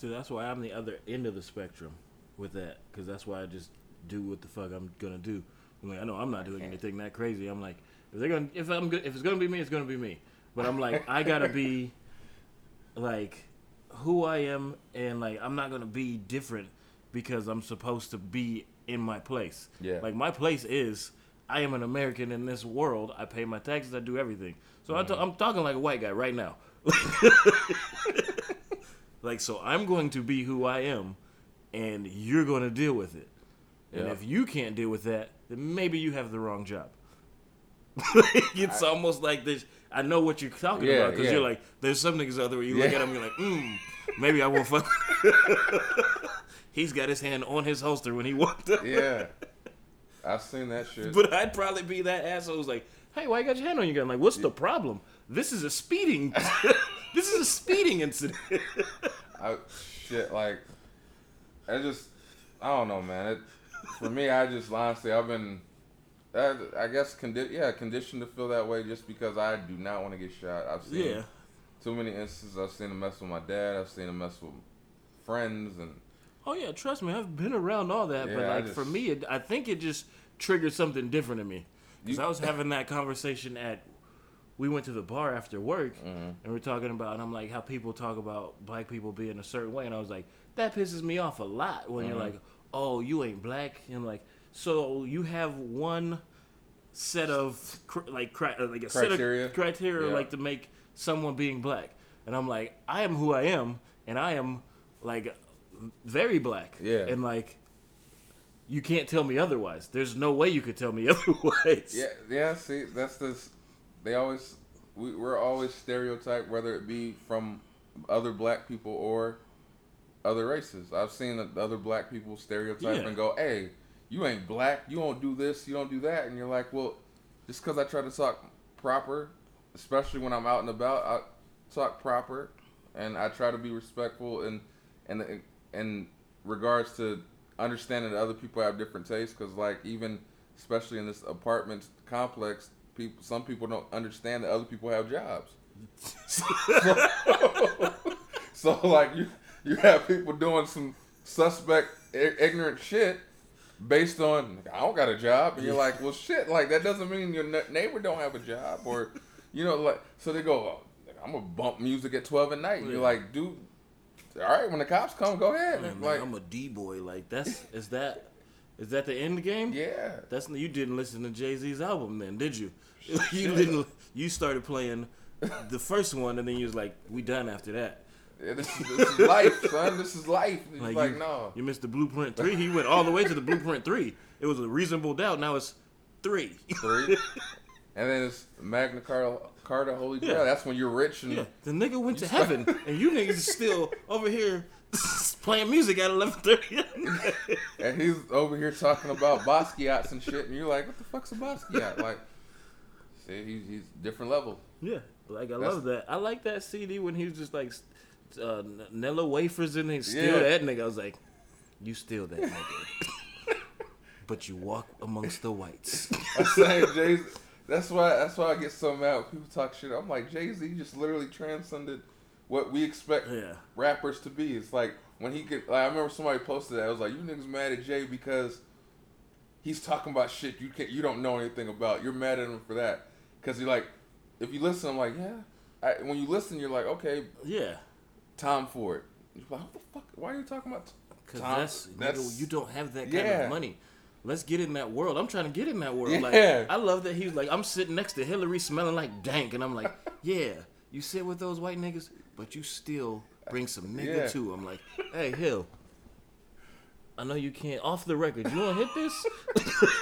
See, that's why I'm the other end of the spectrum with that, because that's why I just do what the fuck I'm gonna do. I'm like, I know I'm not doing anything that crazy. I'm like, if they're gonna, if I'm, if it's gonna be me, it's gonna be me. But I'm like, I gotta be, like, who I am, and like, I'm not gonna be different because I'm supposed to be in my place. Yeah. Like my place is, I am an American in this world. I pay my taxes. I do everything. So Mm-hmm. I'm talking like a white guy right now. Like, so I'm going to be who I am, and you're going to deal with it. And Yeah. if you can't deal with that, then maybe you have the wrong job. it's almost like this. I know what you're talking Yeah, about because yeah. you're like, there's some niggas out there where you look at them, you're like, mm, maybe I won't fuck. He's got his hand on his holster when he walked up. yeah. I've seen that shit. But I'd probably be that asshole who's like, hey, why you got your hand on your gun? Like, what's the problem? This is a speeding. This is a speeding incident. I shit like I just I don't know, man. It for me, I just honestly I've been I, I guess condi- yeah conditioned to feel that way just because I do not want to get shot. I've seen yeah. too many instances. I've seen him mess with my dad. I've seen him mess with friends and Oh yeah, trust me, I've been around all that, but Yeah, I like just- for me, it, I think it just triggered something different in me. Because I was having that conversation at, we went to the bar after work, Mhm. and we're talking about, and I'm like, how people talk about black people being a certain way, and I was like, that pisses me off a lot when you're Mhm. like, oh, you ain't black, and I'm like, so you have one set of cr- like uh, like a Criteria? set of criteria Yeah. like to make someone being black, and I'm like, I am who I am, and I am like very black, Yeah. and like. You can't tell me otherwise. There's no way you could tell me otherwise. yeah yeah. See, that's this. They always we, we're always stereotyped, whether it be from other black people or other races. I've seen other black people stereotype Yeah. and go, "Hey, you ain't black. You don't do this. You don't do that." And you're like, "Well, just because I try to talk proper, especially when I'm out and about, I talk proper, and I try to be respectful and and in regards to understanding that other people have different tastes. Because like even especially in this apartment complex, people some people don't understand that other people have jobs. so, so, like you you have people doing some suspect ignorant shit based on I don't got a job, and you're like, well, shit, like that doesn't mean your neighbor don't have a job, or you know, like so they go, oh, I'm gonna bump music at twelve at night, and you're like, dude, all right, when the cops come, go ahead, oh, Man, like, I'm a D boy. Like that's is that is that the end game? yeah, That's you didn't listen to Jay Z's album then, did you? you didn't. You started playing the first one, and then you was like, "We done after that." Yeah, this, is, this is life, son. This is life. It's like, you, no, you missed the Blueprint three. He went all the way to the Blueprint three. It was a reasonable doubt. Now it's three. three, and then it's Magna Carta, Carta Holy Grail. Yeah. That's when you're rich and Yeah, the nigga went to heaven, and you niggas is still over here playing music at eleven thirty. And he's over here talking about Basquiat's and shit, and you're like, what the fuck's a Basquiat? Like, see, he's, he's different level. yeah, like I That's- love that. I like that CD when he was just like uh, Nella wafers and he steal Yeah. that nigga. I was like, you steal that nigga, but you walk amongst the whites. I'm saying Jay. That's why. That's why I get so mad when people talk shit. I'm like Jay Z just literally transcended what we expect Yeah. rappers to be. It's like when he could. Like, I remember somebody posted that. I was like, you niggas mad at Jay because he's talking about shit you can't. You don't know anything about. You're mad at him for that because you're like, if you listen, I'm like, yeah. I, when you listen, you're like, okay, Yeah, Tom Ford. You're like, what the fuck? Why are you talking about? because that's, that's- you don't have that kind Yeah. of money. Let's get in that world. I'm trying to get in that world. Like Yeah. I love that he's like I'm sitting next to Hillary smelling like dank, and I'm like, yeah, you sit with those white niggas, but you still bring some nigga Yeah. too. I'm like, hey Hill, I know you can't off the record. You want to hit this?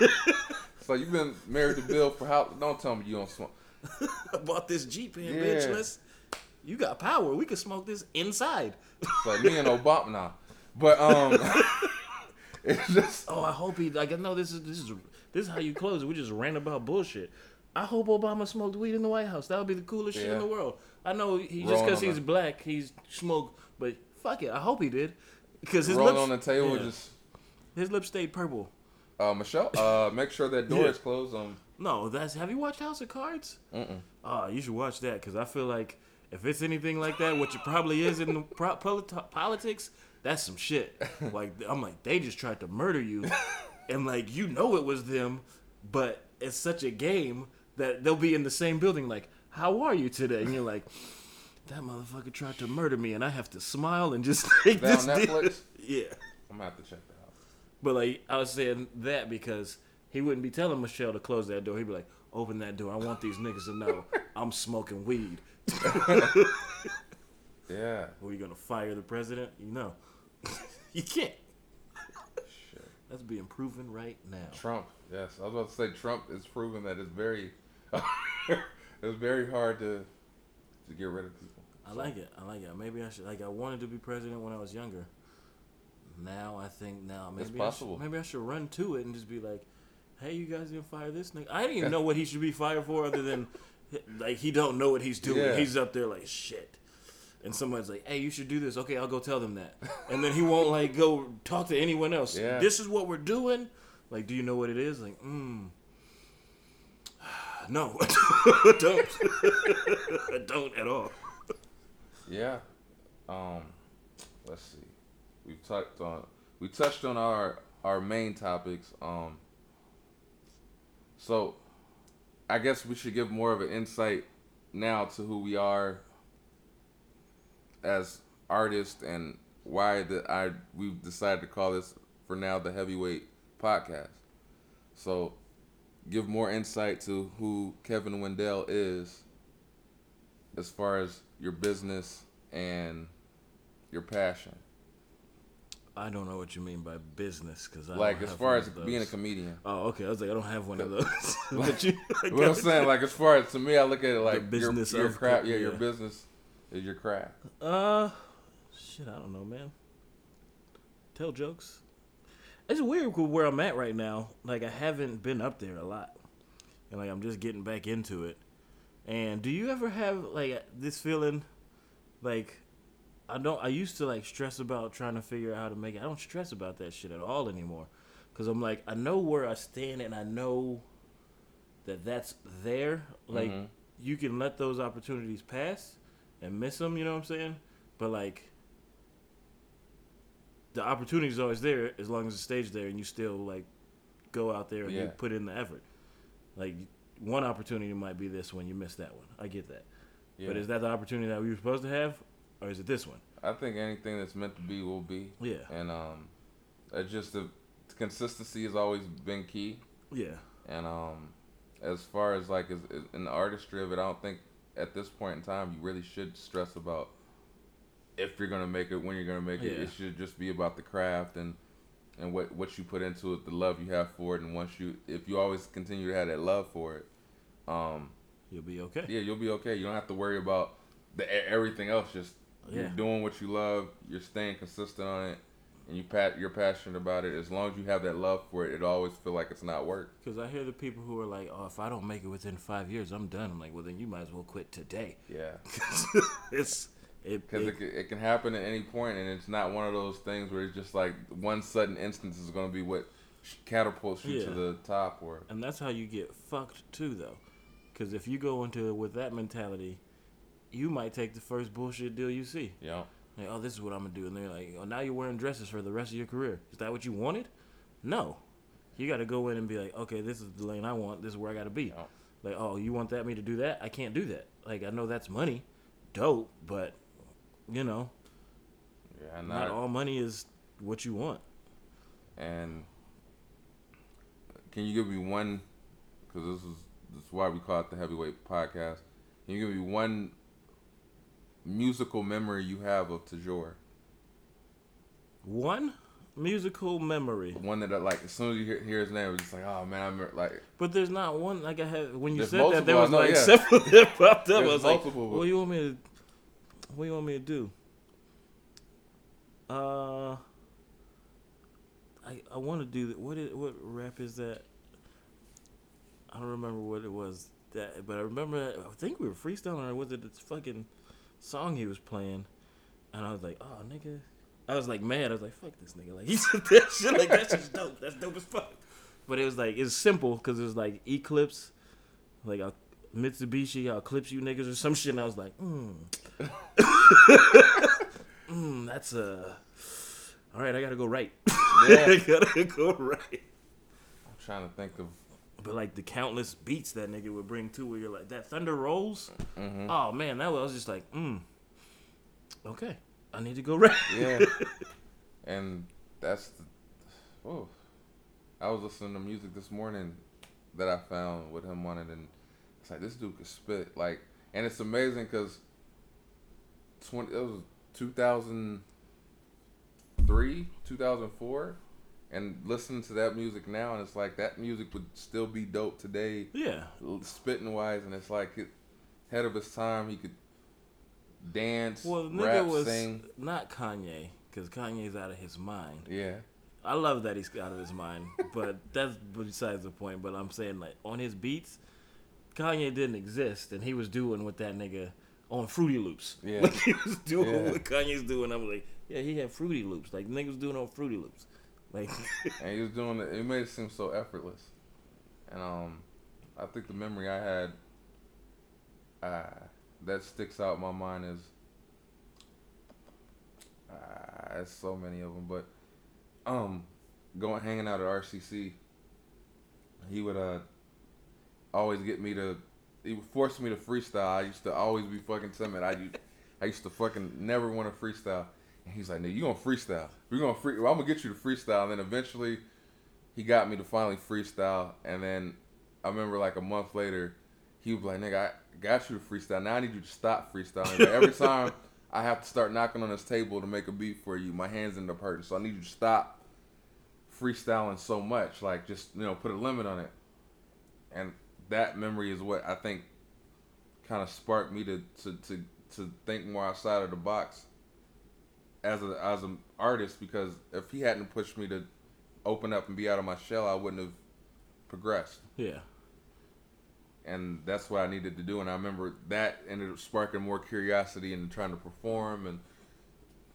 So you've been married to Bill for how? Don't tell me you don't smoke. I bought this Jeep here, Yeah. bitch. Let's. You got power. We could smoke this inside. It's like me and Obama now. But um, it's just Oh, I hope he like. I know this is this is this is how you close it. We just ran about bullshit. I hope Obama smoked weed in the White House. That would be the coolest shit in the world. I know he just because he's the- black, he's smoked. But fuck it, I hope he did because his rolling lips on the table. yeah, Just his lips stayed purple. Uh, Michelle, uh, make sure that door Yeah. is closed. Um, No, that's. Have you watched House of Cards? mm-mm. Oh, you should watch that because I feel like if it's anything like that, which it probably is in the pro- polit- politics, that's some shit. Like I'm like they just tried to murder you, and like you know it was them, but it's such a game that they'll be in the same building. Like, how are you today? And you're like, that motherfucker tried to murder me, and I have to smile and just take this. on deal." Yeah, I'm gonna have to check. But like I was saying that because he wouldn't be telling Michelle to close that door. He'd be like, "Open that door. I want these niggas to know I'm smoking weed." Yeah. Were you gonna fire the president? You know, you can't. Shit. That's being proven right now. Trump. Yes, I was about to say Trump is proven that it's very, it's very hard to to get rid of people. I like it. I like it. Maybe I should. Like I wanted to be president when I was younger. Now I think now maybe It's I should, maybe I should run to it and just be like, "Hey, you guys gonna fire this nigga?" I didn't even know what he should be fired for, other than like he don't know what he's doing. Yeah. He's up there like shit. And somebody's like, "Hey, you should do this." Okay, I'll go tell them that. And then he won't like go talk to anyone else. Yeah. This is what we're doing. Like, do you know what it is? Like, mm. No, don't. I don't at all. Yeah. Um, let's see. We've touched on we touched on our our main topics. Um, so I guess we should give more of an insight now to who we are as artists and why that I we've decided to call this for now the heavyweight podcast. So give more insight to who Kevin Wendell is as far as your business and your passion. I don't know what you mean by business because I like as far as being a comedian. Oh, okay. I was like, I don't have one of those. but you, what I'm saying, like as far as to me, I look at it like the business your, your craft. co- Yeah, your business is your craft. Uh, shit, I don't know, man. Tell jokes. It's weird with where I'm at right now. Like I haven't been up there a lot, and like I'm just getting back into it. And do you ever have like this feeling, like I don't? I used to like stress about trying to figure out how to make it. I don't stress about that shit at all anymore, because I'm like I know where I stand and I know that that's there. Like Mhm. you can let those opportunities pass and miss them. You know what I'm saying? But like the opportunity is always there as long as the stage there and you still like go out there and you put in the effort. Like one opportunity might be this one, you miss that one. I get that. Yeah. But is that the opportunity that we were supposed to have, or is it this one? I think anything that's meant to be will be. Yeah, And um, it's just the consistency has always been key. yeah, And um, as far as like as, in the artistry of it, I don't think at this point in time you really should stress about if you're gonna make it, when you're gonna make it. Yeah. It should just be about the craft and and what what you put into it, the love you have for it, and once you if you always continue to have that love for it, um, you'll be okay. yeah, you'll be okay. You don't have to worry about the everything else. Just you're doing what you love. You're staying consistent on it, and you pat you're passionate about it. As long as you have that love for it, it always feel like it's not work. Because I hear the people who are like, "Oh, if I don't make it within five years, I'm done." I'm like, "Well, then you might as well quit today." Yeah. it's it, Because it- it, can- it can happen at any point, and it's not one of those things where it's just like one sudden instance is going to be what catapults you to the top. Or And that's how you get fucked too, though. Because if you go into it with that mentality, you might take the first bullshit deal you see. know, Like, oh, this is what I'm gonna do, and they're like, oh, now you're wearing dresses for the rest of your career. Is that what you wanted? No. You got to go in and be like, okay, this is the lane I want. This is where I got to be. know, Like, oh, you want that me to do that? I can't do that. Like, I know that's money, dope, but you know, yeah, not not, all money is what you want. and can you give me one? Because this is this is why we call it the Heavyweight Podcast. Can you give me one musical memory you have of Tajor? One musical memory, One that like as soon as you hear, hear his name, it's just like, oh man, I'm like but there's not one like I had when you said that. There was know, like yeah. several that popped up. I There's was like, multiple, but- what do you want me to? What do you want me to do? Uh, I I want to do that. What is what rap is that? I don't remember what it was that, but I remember I think we were freestyling or was it this fucking song he was playing, and I was like, oh nigga, I was like mad. I was like, fuck this nigga, like he said that shit like that's just dope. That's dope as fuck. But it was like it's simple because it was like Eclipse, like a Mitsubishi, I'll you niggas or some shit. And I was like, mm. mm, that's a. All right, I gotta go right. Yeah. I gotta go right. I'm trying to think of. But like the countless beats that nigga would bring too, where you're like, that thunder rolls. hmm Oh man, that was, I was just like, mm. Okay, I need to go right. Yeah. and that's the, oh, I was listening to music this morning that I found with him on it, and it's like this dude could spit like, and it's amazing because twenty it was two thousand three, two thousand four, and listening to that music now, and it's like that music would still be dope today, yeah, spitting wise, and it's like it, ahead of his time. He could dance, well, the nigga rap, was sing. not Kanye, because Kanye's out of his mind. Yeah. I love that he's out of his mind, but that's besides the point. But I'm saying like on his beats, Kanye didn't exist, and he was doing what that nigga on Fruity Loops. Yeah. like he was doing Yeah. what Kanye's doing. I'm like, yeah, he had Fruity Loops. Like niggas doing on Fruity Loops. Like, and he was doing it. It made it seem so effortless. And um, I think the memory I had uh, that sticks out in my mind is uh, there's so many of them, but um, going hanging out at RCC, he would uh always get me to. He would force me to freestyle. I used to always be fucking timid. I used, I used to fucking never want to freestyle. He's like, "Nigga, you gonna freestyle? We're gonna free. Well, I'm gonna get you to freestyle." And then eventually, he got me to finally freestyle. And then I remember like a month later, he was like, "Nigga, I got you to freestyle. Now I need you to stop freestyling." But every time I have to start knocking on this table to make a beat for you. My hands end up hurting, so I need you to stop freestyling so much. Like, just you know, put a limit on it. And that memory is what I think kind of sparked me to to to to think more outside of the box as a as an artist because if he hadn't pushed me to open up and be out of my shell, I wouldn't have progressed. Yeah. And that's what I needed to do. And I remember that ended up sparking more curiosity and trying to perform and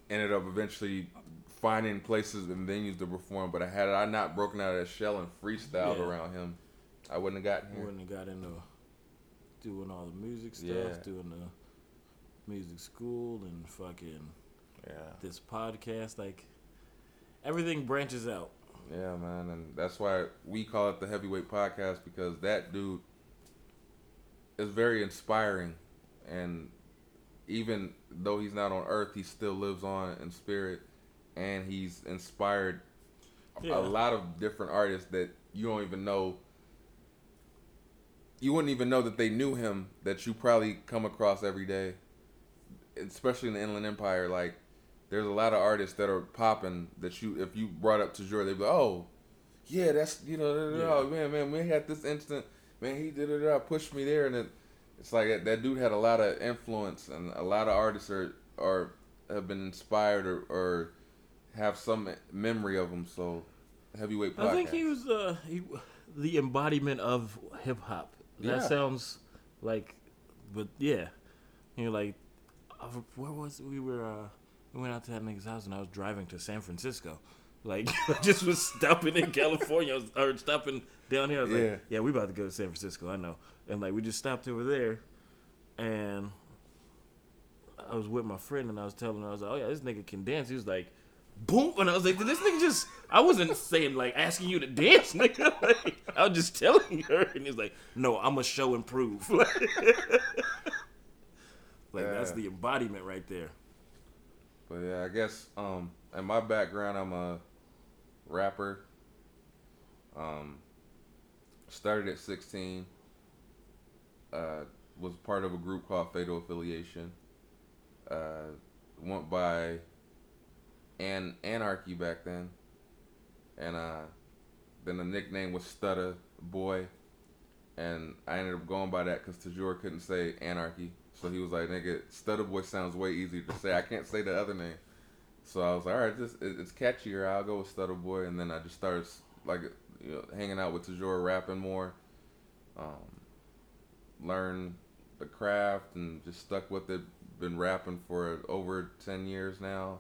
ended up eventually finding places and venues to perform. But I had I not broken out of that shell and freestyled Yeah. around him, I wouldn't have gotten here. Wouldn't have got into doing all the music stuff, Yeah. doing the music school and fucking Yeah. this podcast. Like everything branches out. Yeah, man, and that's why we call it the Heavyweight Podcast because that dude is very inspiring, and even though he's not on Earth, he still lives on in spirit, and he's inspired Yeah. a lot of different artists that you don't even know. You wouldn't even know that they knew him. That you probably come across every day, especially in the Inland Empire. Like there's a lot of artists that are popping that you if you brought up Tajor, they'd be like, oh, yeah, that's you know, da, oh man, man, we had this instant, man, he did it, pushed me there, and it, it's like that, that dude had a lot of influence, and a lot of artists are are have been inspired or, or have some memory of him. So heavyweight. Podcast. I think he was uh, he, the embodiment of hip hop. That Yeah. sounds like, but yeah, you know, like, uh, where was we were? Uh, we went out to that nigga's house, and I was driving to San Francisco. Like, I just was stopping in California, I was, or stopping down here. I was Yeah. like, yeah, we about to go to San Francisco. I know, and like we just stopped over there, and I was with my friend, and I was telling her, I was like, oh yeah, this nigga can dance. He was like. Boom! And I was like, did this nigga just? I wasn't saying like asking you to dance, nigga. Like, I was just telling her, and he's like, no, I'm a show and prove. like that's Yeah. the embodiment right there. But yeah, I guess um in my background I'm a rapper. Um started at 16. Uh was part of a group called Fatal Affiliation. Uh went by An Anarchy back then. And uh then the nickname was Stutter Boy. And I ended up going by that because Tajor couldn't say Anarchy. So he was like, nigga, Stutter Boy sounds way easier to say. I can't say the other name. So I was like, all right, this, it- it's catchier. I'll go with Stutter Boy. And then I just started, like, you know, hanging out with Tajor, rapping more. Um, learn the craft and just stuck with it. Been rapping for over 10 years now.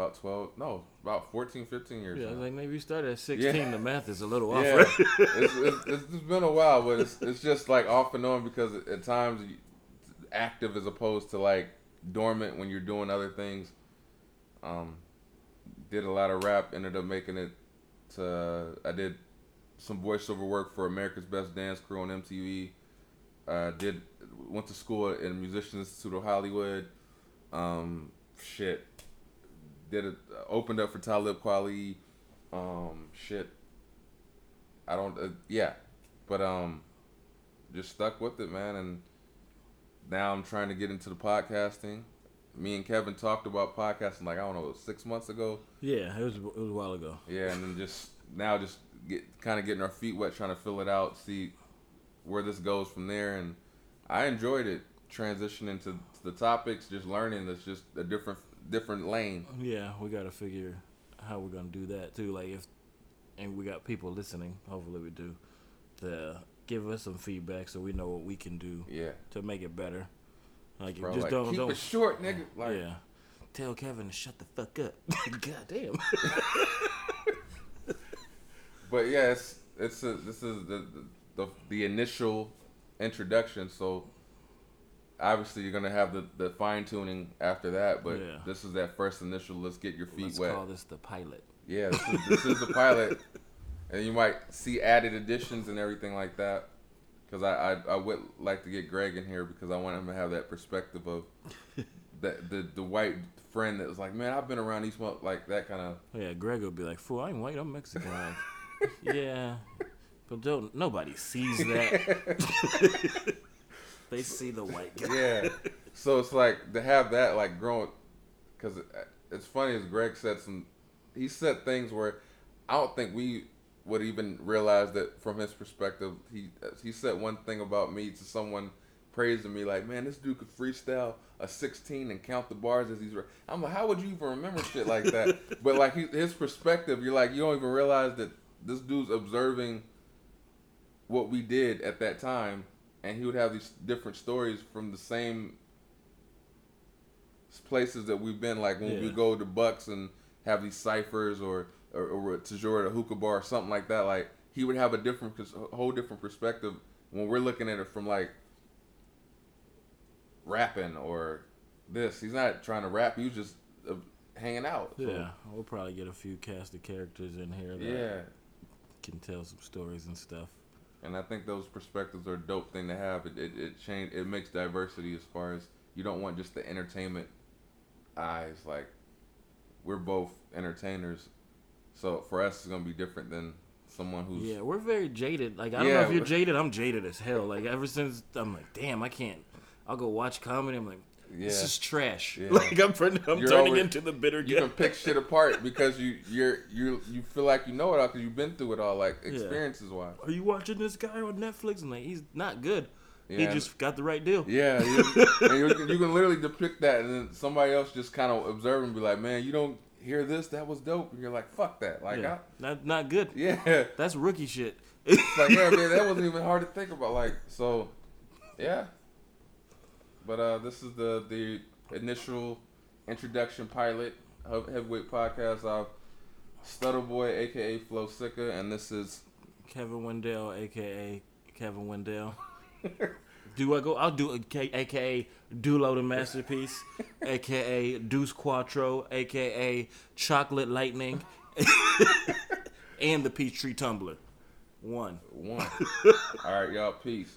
About 12, no, about 14, 15 years Yeah, now. like maybe you started at 16. Yeah. The math is a little off, Yeah, right? it's, it's, it's been a while, but it's it's just like off and on because at times active as opposed to like dormant when you're doing other things. Um, did a lot of rap, ended up making it to. I did some voiceover work for America's Best Dance Crew on MTV. Uh, did went to school at Musicians Institute of Hollywood. Um, shit, did it opened up for Talib Kweli. Um, shit, I don't. Uh, yeah, but um, just stuck with it, man. And now I'm trying to get into the podcasting. Me and Kevin talked about podcasting like I don't know six months ago. yeah, it was it was a while ago. Yeah, and then just now just get kind of getting our feet wet, trying to fill it out, see where this goes from there. And I enjoyed it transitioning to, to the topics, just learning. That's just a different different lane. Yeah, we got to figure how we're gonna do that too. Like if, and we got people listening. Hopefully we do. To give us some feedback so we know what we can do Yeah, to make it better. Like bro. just like, don't keep don't. it short, nigga. Like, yeah. Tell Kevin to shut the fuck up. God damn. But yeah, it's it's a, this is the the the initial introduction. So obviously you're gonna have the, the fine tuning after that. But Yeah. this is that first initial. Let's get your feet Let's wet. call this the pilot. Yeah, this is, this is the pilot, and you might see added additions and everything like that. Because I, I I would like to get Greg in here because I want him to have that perspective of the the, the white friend that was like, man, I've been around these mo-" like that kind of. Yeah, Greg would be like, "Fool, I'm white. I'm Mexican." Yeah, but don't nobody sees that. They see the white guy. Yeah. So it's like to have that like growing, because it, it's funny as Greg said some, he said things where I don't think we would even realize that from his perspective. He he said one thing about me to someone praising me like, man, this dude could freestyle a 16 and count the bars as he's. Re-. I'm like, how would you even remember shit like that? but like he, his perspective, you're like, you don't even realize that this dude's observing what we did at that time, and he would have these different stories from the same places that we've been. Like when Yeah. we go to Bucks and have these ciphers, or or, or to Jordan a hookah bar or something like that. Like he would have a different, a whole different perspective when we're looking at it from like rapping or this. He's not trying to rap. He was just uh, hanging out. So, Yeah, we'll probably get a few cast of characters in here that yeah. can tell some stories and stuff. And I think those perspectives are a dope thing to have. It it, it change it makes diversity as far as you don't want just the entertainment eyes. Like we're both entertainers, so for us it's gonna be different than someone who's Yeah, we're very jaded. Like I don't know if you're jaded. I'm jaded as hell. Like ever since I'm like, damn, I can't. I'll go watch comedy. I'm like, this is trash. Yeah. Like I'm, I'm You're turning always- into the bitter you guy. can pick shit apart because you you're you you feel like you know it all because you've been through it all like Yeah. experiences wise. Are you watching this guy on Netflix? And like, he's not good. He just got the right deal. Yeah, you, and you, can- you can literally depict that, and then somebody else just kind of observe and be like, "Man, you don't hear this? That was dope." And you're like, "Fuck that!" Like, Yeah. I, Not not good. yeah, That's rookie shit. It's like, yeah, man, that wasn't even hard to think about. Like, so, yeah. But uh, this is the the initial introduction pilot of Heavyweight Podcast. I'm Stutta Boy, aka Flow Sicka, and this is Kevin Wendell, aka Kevin Wendell. Do I go? I'll do aka, AKA Dulo the Masterpiece, aka Deuce Quattro, aka Chocolate Lightning, and the Peachtree Tumbler. One. one. All right, y'all. Peace.